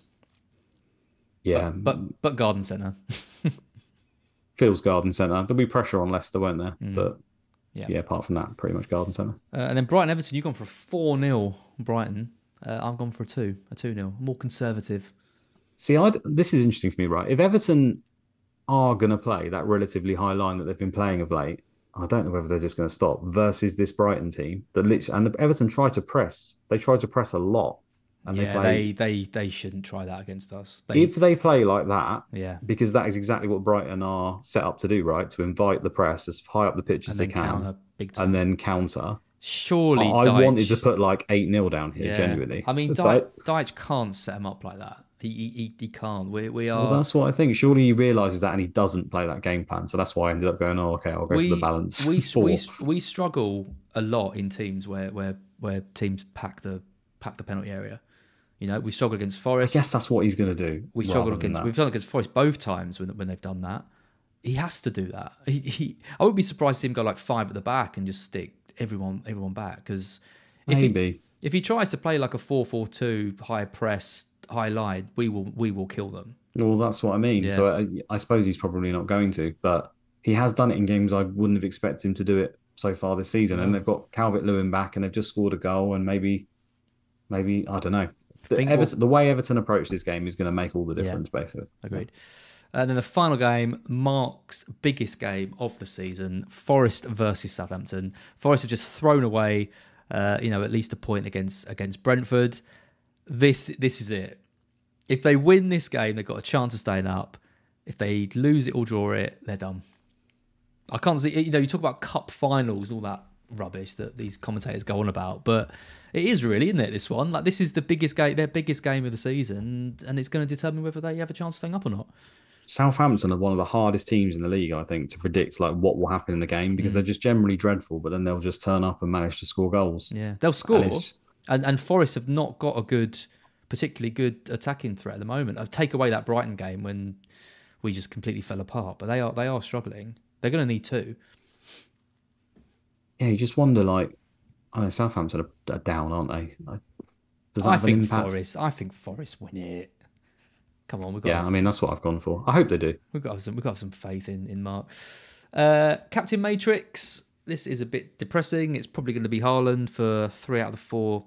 Yeah, But but Garden Centre. feels Garden Centre. There'll be pressure on Leicester, won't there? Mm. But Yeah. yeah. apart from that, pretty much Garden Centre. Uh, and then Brighton Everton. You've gone for a four 0 Brighton. Uh, I've gone for a two, a two 0 More conservative. See, I this is interesting for me, right? If Everton are going to play that relatively high line that they've been playing of late, I don't know whether they're just going to stop versus this Brighton team that literally and the, Everton try to press. They try to press a lot, and they play. they, they they shouldn't try that against us. They, if they play like that, yeah, because that is exactly what Brighton are set up to do, right? To invite the press as high up the pitch as they can, big time. and then counter. surely I, I Dyche- wanted to put like eight 0 down here, genuinely. I mean, But- Dyche, Dyche can't set them up like that. He he, he, he can't. We we are. Well, that's what I think. Surely he realizes that, and he doesn't play that game plan. So that's why I ended up going, "Oh, okay, I'll go we, for the balance." We, we we struggle a lot in teams where where where teams pack the pack the penalty area. You know, we struggled against Forest. I guess that's what he's going to do. We struggled against we've struggled against Forest both times when when they've done that. He has to do that. He, he I would be surprised to see him go like five at the back and just stick everyone everyone back because if he Maybe. if he tries to play like a 4-4-2 high press high line, we will we will kill them. Well, that's what I mean. Yeah. So I, I suppose he's probably not going to, but he has done it in games I wouldn't have expected him to do it so far this season. And they've got Calvert Lewin back, and they've just scored a goal, and maybe, maybe I don't know. The, Think Everton, the way Everton approach this game is going to make all the Yeah. difference, basically. Agreed. And then the final game, Mark's biggest game of the season, Forest versus Southampton. Forest have just thrown away, uh, you know, at least a point against against Brentford. This this is it. If they win this game, they've got a chance of staying up. If they lose it or draw it, they're done. I can't see. You know, you talk about cup finals, all that rubbish that these commentators go on about, but it is really, isn't it? This one, like this is the biggest game, their biggest game of the season, and it's going to determine whether they have a chance of staying up or not. Southampton are one of the hardest teams in the league, I think, to predict like what will happen in the game because Mm. they're just generally dreadful, but then they'll just turn up and manage to score goals. Yeah, they'll score, And and, Forest have not got a good, particularly good attacking threat at the moment. I'll take away that Brighton game when we just completely fell apart, but they are they are struggling. They're going to need two. Yeah, you just wonder like, I know Southampton are, down, aren't they? Like, Does that I have an think impact? Forest. I think Forest win it. Come on, we've got Yeah, I mean that's what I've gone for. I hope they do. We've got some. We've got some faith in in Mark. Uh, Captain Matrix. This is a bit depressing. It's probably going to be Haaland for three out of the four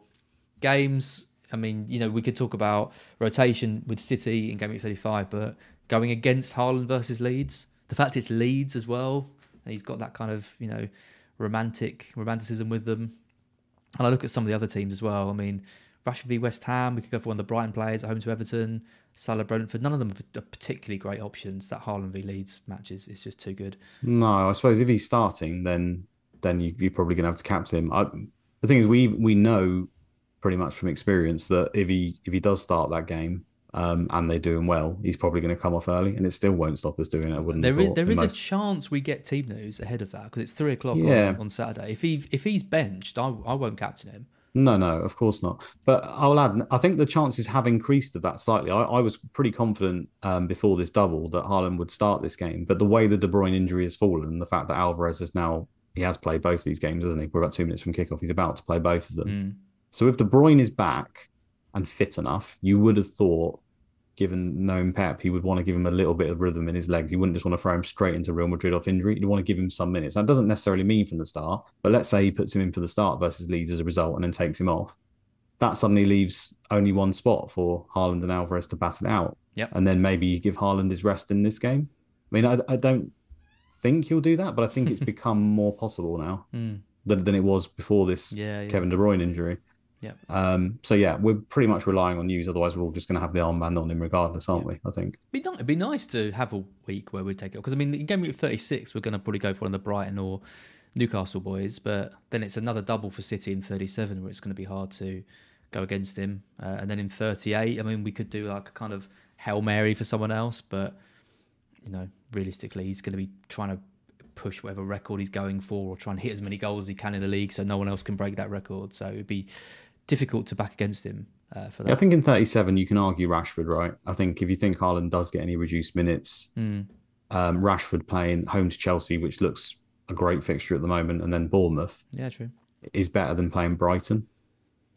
games. I mean, you know, we could talk about rotation with City in game week thirty-five, but going against Haaland versus Leeds, the fact it's Leeds as well, he's got that kind of you know romantic romanticism with them. And I look at some of the other teams as well. I mean, Rashford v West Ham. We could go for one of the Brighton players at home to Everton. Salah Brentford. None of them are particularly great options. That Haaland v Leeds matches is just too good. No, I suppose if he's starting, then then you, you're probably going to have to captain him. I, the thing is, we we know pretty much from experience that if he if he does start that game um, and they're doing well, he's probably going to come off early, and it still won't stop us doing it. I wouldn't. There is there is a chance we get team news ahead of that because it's three o'clock Yeah. on, on Saturday. If he if he's benched, I I won't captain him. No, no, of course not. But I'll add, I think the chances have increased of that slightly. I, I was pretty confident um, before this double that Haaland would start this game. But the way the De Bruyne injury has fallen, the fact that Alvarez is now, he has played both these games, hasn't he? We're about two minutes from kickoff. He's about to play both of them. Mm. So if De Bruyne is back and fit enough, you would have thought, given known Pep, he would want to give him a little bit of rhythm in his legs. He wouldn't just want to throw him straight into Real Madrid off injury. You'd want to give him some minutes. That doesn't necessarily mean from the start, but let's say he puts him in for the start versus Leeds as a result and then takes him off. That suddenly leaves only one spot for Haaland and Alvarez to bat it out. Yep. And then maybe you give Haaland his rest in this game. I mean, I, I don't think he'll do that, but I think it's become more possible now Mm. than, than it was before this Yeah, yeah. Kevin De Bruyne injury. Yep. Um, so yeah, we're pretty much relying on news. Otherwise, we're all just going to have the armband on him regardless, aren't we? I think. It'd be, ni- it'd be nice to have a week where we take it because I mean, in game week thirty six, we're going to probably go for one of the Brighton or Newcastle boys, but then it's another double for City in thirty seven where it's going to be hard to go against him. Uh, and then in thirty eight, I mean, we could do like a kind of hail mary for someone else, but you know, realistically, he's going to be trying to push whatever record he's going for or try and hit as many goals as he can in the league so no one else can break that record. So it'd be difficult to back against him uh, for that. Yeah, I think in 37 you can argue Rashford, right? I think if you think Haaland does get any reduced minutes, Mm. um, Rashford playing home to Chelsea, which looks a great fixture at the moment, and then Bournemouth Yeah, true. is better than playing Brighton.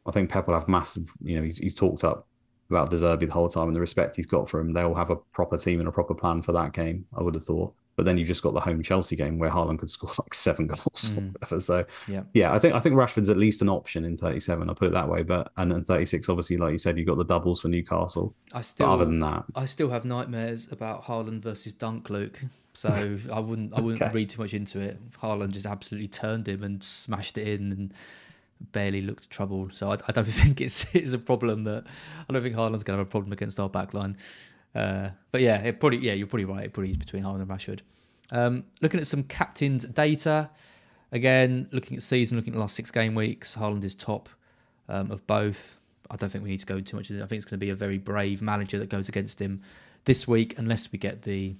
I think Pep will have massive, you know, he's, he's talked up about De Zerbi the whole time and the respect he's got for him. They'll have a proper team and a proper plan for that game, I would have thought. But then you've just got the home Chelsea game where Haaland could score like seven goals or Mm. whatever. So Yeah. yeah, I think I think Rashford's at least an option in 37. I'll put it that way. But and in 36, obviously, like you said, you've got the doubles for Newcastle. I still, but other than that, I still have nightmares about Haaland versus Dunk, Luke. So I wouldn't, I wouldn't Okay. read too much into it. Haaland just absolutely turned him and smashed it in, and barely looked troubled. So I, I don't think it's it's a problem that I don't think Haaland's going to have a problem against our backline. Uh, but yeah, it probably yeah, you're probably right. It probably is between Haaland and Rashford. Um, looking at some captains' data, again looking at season, looking at the last six game weeks, Haaland is top um, of both. I don't think we need to go too much. I think it's going to be a very brave manager that goes against him this week, unless we get the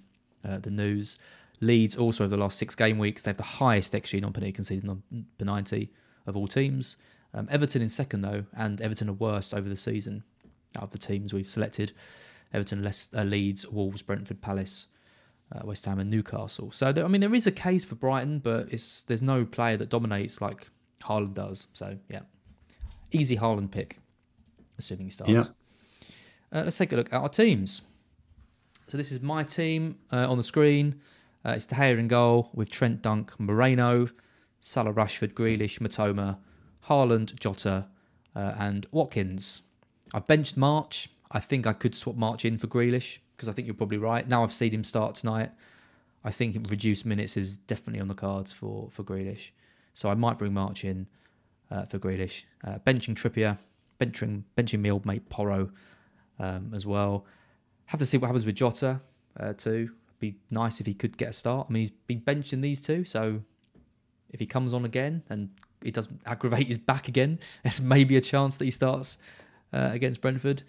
uh, the news. Leeds also over the last six game weeks, they have the highest XG non penalty conceded non per 90 of all teams. Um, Everton in second though, and Everton are worst over the season out of the teams we've selected. Everton, less, uh, Leeds, Wolves, Brentford, Palace, uh, West Ham, and Newcastle. So there, I mean, there is a case for Brighton, but it's there's no player that dominates like Haaland does. So yeah, easy Haaland pick, assuming he starts. Yeah. Uh, let's take a look at our teams. So this is my team uh, on the screen. Uh, it's De Gea in goal with Trent Dunk, Moreno, Salah, Rashford, Grealish, Mitoma, Haaland, Jota, uh, and Watkins. I benched March. I think I could swap March in for Grealish because I think you're probably right. Now I've seen him start tonight. I think reduced minutes is definitely on the cards for for Grealish. So I might bring March in uh, for Grealish. Uh, benching Trippier, benching benching old mate Porro um, as well. Have to see what happens with Jota uh, too. Be nice if he could get a start. I mean, he's been benching these two, so if he comes on again and he doesn't aggravate his back again, there's maybe a chance that he starts uh, against Brentford.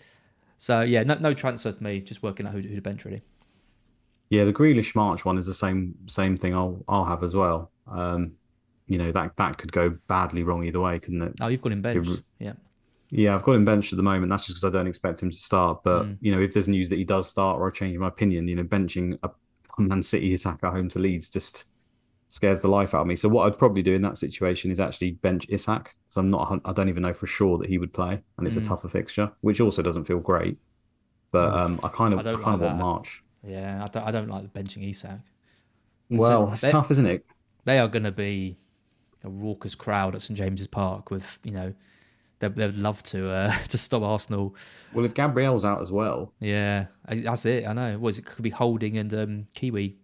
So yeah, no, no transfer for me. Just working out who, who to bench really. Yeah, the Grealish March one is the same same thing. I'll I'll have as well. Um, you know that that could go badly wrong either way, couldn't it? Oh, you've got him bench. Yeah. Yeah, I've got him benched at the moment. That's just because I don't expect him to start. But Mm. you know, if there's news that he does start, or I change my opinion, you know, benching a Man City attacker home to Leeds just scares the life out of me. So what I'd probably do in that situation is actually bench Isak because I'm not. I don't even know for sure that he would play, and it's Mm. a tougher fixture, which also doesn't feel great. But Oh, um, I kind of, I I, kind of want that. March. Yeah, I don't, I don't like the benching Isak. Well, it's they- tough, isn't it? They are going to be a raucous crowd at St James's Park with you know they they'd love to uh, to stop Arsenal. Well, if Gabriel's out as well, Yeah, that's it. I know. What is it? Could be Holding and um, Kiwi.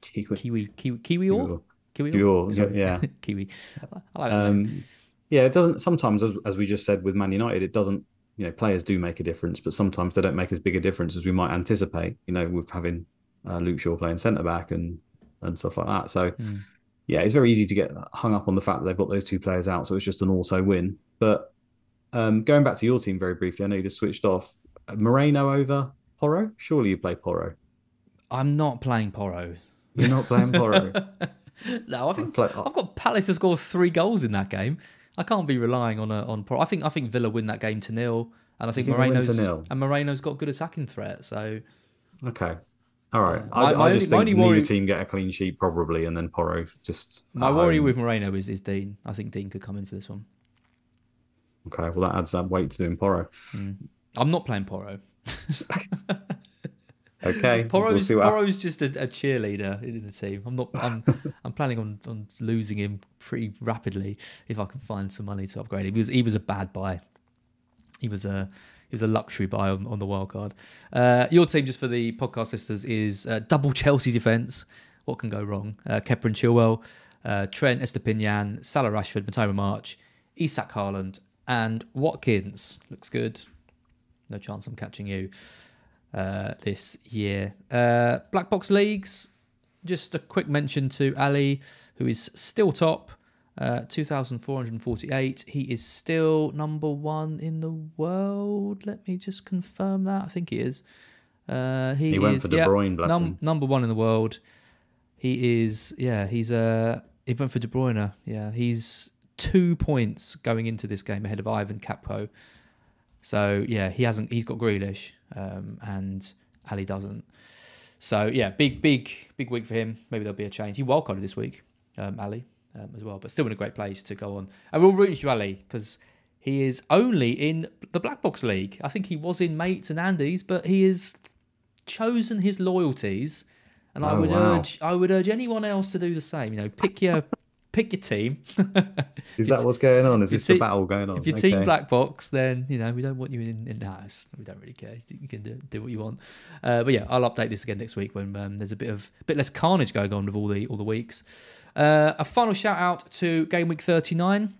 Kiwi. Kiwi. Kiwi. Kiwi. Or? Kiwi. Kiwi Or, Sorry. yeah. Kiwi. I like that. Um, yeah, it doesn't. Sometimes, as, as we just said with Man United, it doesn't. You know, players do make a difference, but sometimes they don't make as big a difference as we might anticipate. You know, with having uh, Luke Shaw playing centre back and and stuff like that. So, Mm. yeah, it's very easy to get hung up on the fact that they've got those two players out. So it's just an auto win. But um, going back to your team very briefly, I know you just switched off. Uh, Moreno over Porro? Surely you play Porro. I'm not playing Porro. You're not playing Porro. no, I think play- I've got Palace to score three goals in that game. I can't be relying on a, on Porro. I think I think Villa win that game to nil, and I think, think they'll win to Moreno's and Moreno's got good attacking threat. So Okay. All right. Yeah. I, My- my I only- just my think only neither worry- team get a clean sheet probably, and then Porro just. my worry home. with Moreno is, is Digne. I think Digne could come in for this one. Okay, well that adds that weight to doing Porro. Mm. I'm not playing Porro. Okay, Porro's, we'll happens. Just a, a cheerleader in the team. I'm not. I'm. I'm planning on, on losing him pretty rapidly if I can find some money to upgrade him. He was he was a bad buy. He was a he was a luxury buy on, on the wild card. Uh, your team, just for the podcast listeners, is uh, double Chelsea defense. What can go wrong? Uh, Kepa and Chilwell, uh, Trent, Estupiñán, Salah, Rashford, Mitoma March, Isak Haaland, and Watkins. Looks good. No chance I'm catching you uh, this year. Uh, Black Box Leagues, just a quick mention to Ali, who is still top, uh, 2,448. He is still number one in the world. Let me just confirm that. I think he is. Uh, he, He went is, for De yeah, Bruyne, bless him. Number one in the world. He is, yeah, he's uh, he went for De Bruyne. Yeah, he's two points going into this game ahead of Ivan Capco. So yeah, he hasn't. He's got Grealish, um, and Ali doesn't. So yeah, big, big, big week for him. Maybe there'll be a change. He wildcarded this week, um, Ali, um, as well, but still in a great place to go on. And we'll root you, Ali, because he is only in the Black Box League. I think he was in Mates and Andy's, but he has chosen his loyalties. And I Oh, would wow. urge, I would urge anyone else to do the same. You know, pick your, pick your team. Is that what's going on? Is this the battle going on? If your Okay. team black box, then you know we don't want you in in the house. We don't really care. You can do, do what you want. Uh, but yeah, I'll update this again next week when um, there's a bit of bit less carnage going on with all the all the weeks. Uh, a final shout out to game week 39,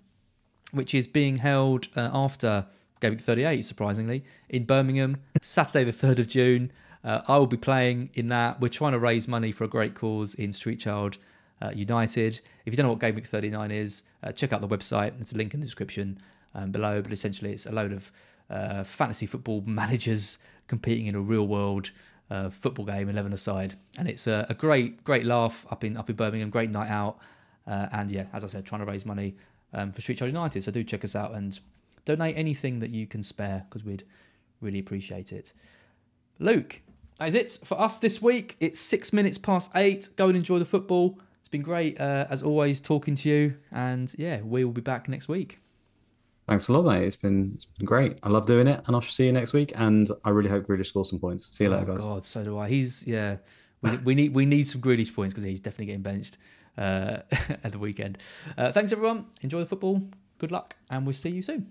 which is being held uh, after game week 38, surprisingly, in Birmingham, Saturday the 3rd of June. Uh, I will be playing in that. We're trying to raise money for a great cause in Street Child uh, United. If you don't know what Game Week 39 is, uh, check out the website. There's a link in the description um, below. But essentially, it's a load of uh, fantasy football managers competing in a real world uh, football game, 11 aside. And it's a, a great, great laugh up in up in Birmingham. Great night out. Uh, and yeah, as I said, trying to raise money um, for Street Child United. So do check us out and donate anything that you can spare because we'd really appreciate it. Luke, that is it for us this week. It's six minutes past eight. Go and enjoy the football. Been great, uh, as always, talking to you. And yeah, we will be back next week. Thanks a lot, mate. It's been it's been great. I love doing it, and I'll see you next week. And I really hope Grealish scores some points. See you later, guys. oh guys. God, so do I. He's yeah. We, we need we need some Grealish points because he's definitely getting benched uh, at the weekend. Uh, thanks everyone. Enjoy the football. Good luck, and we'll see you soon.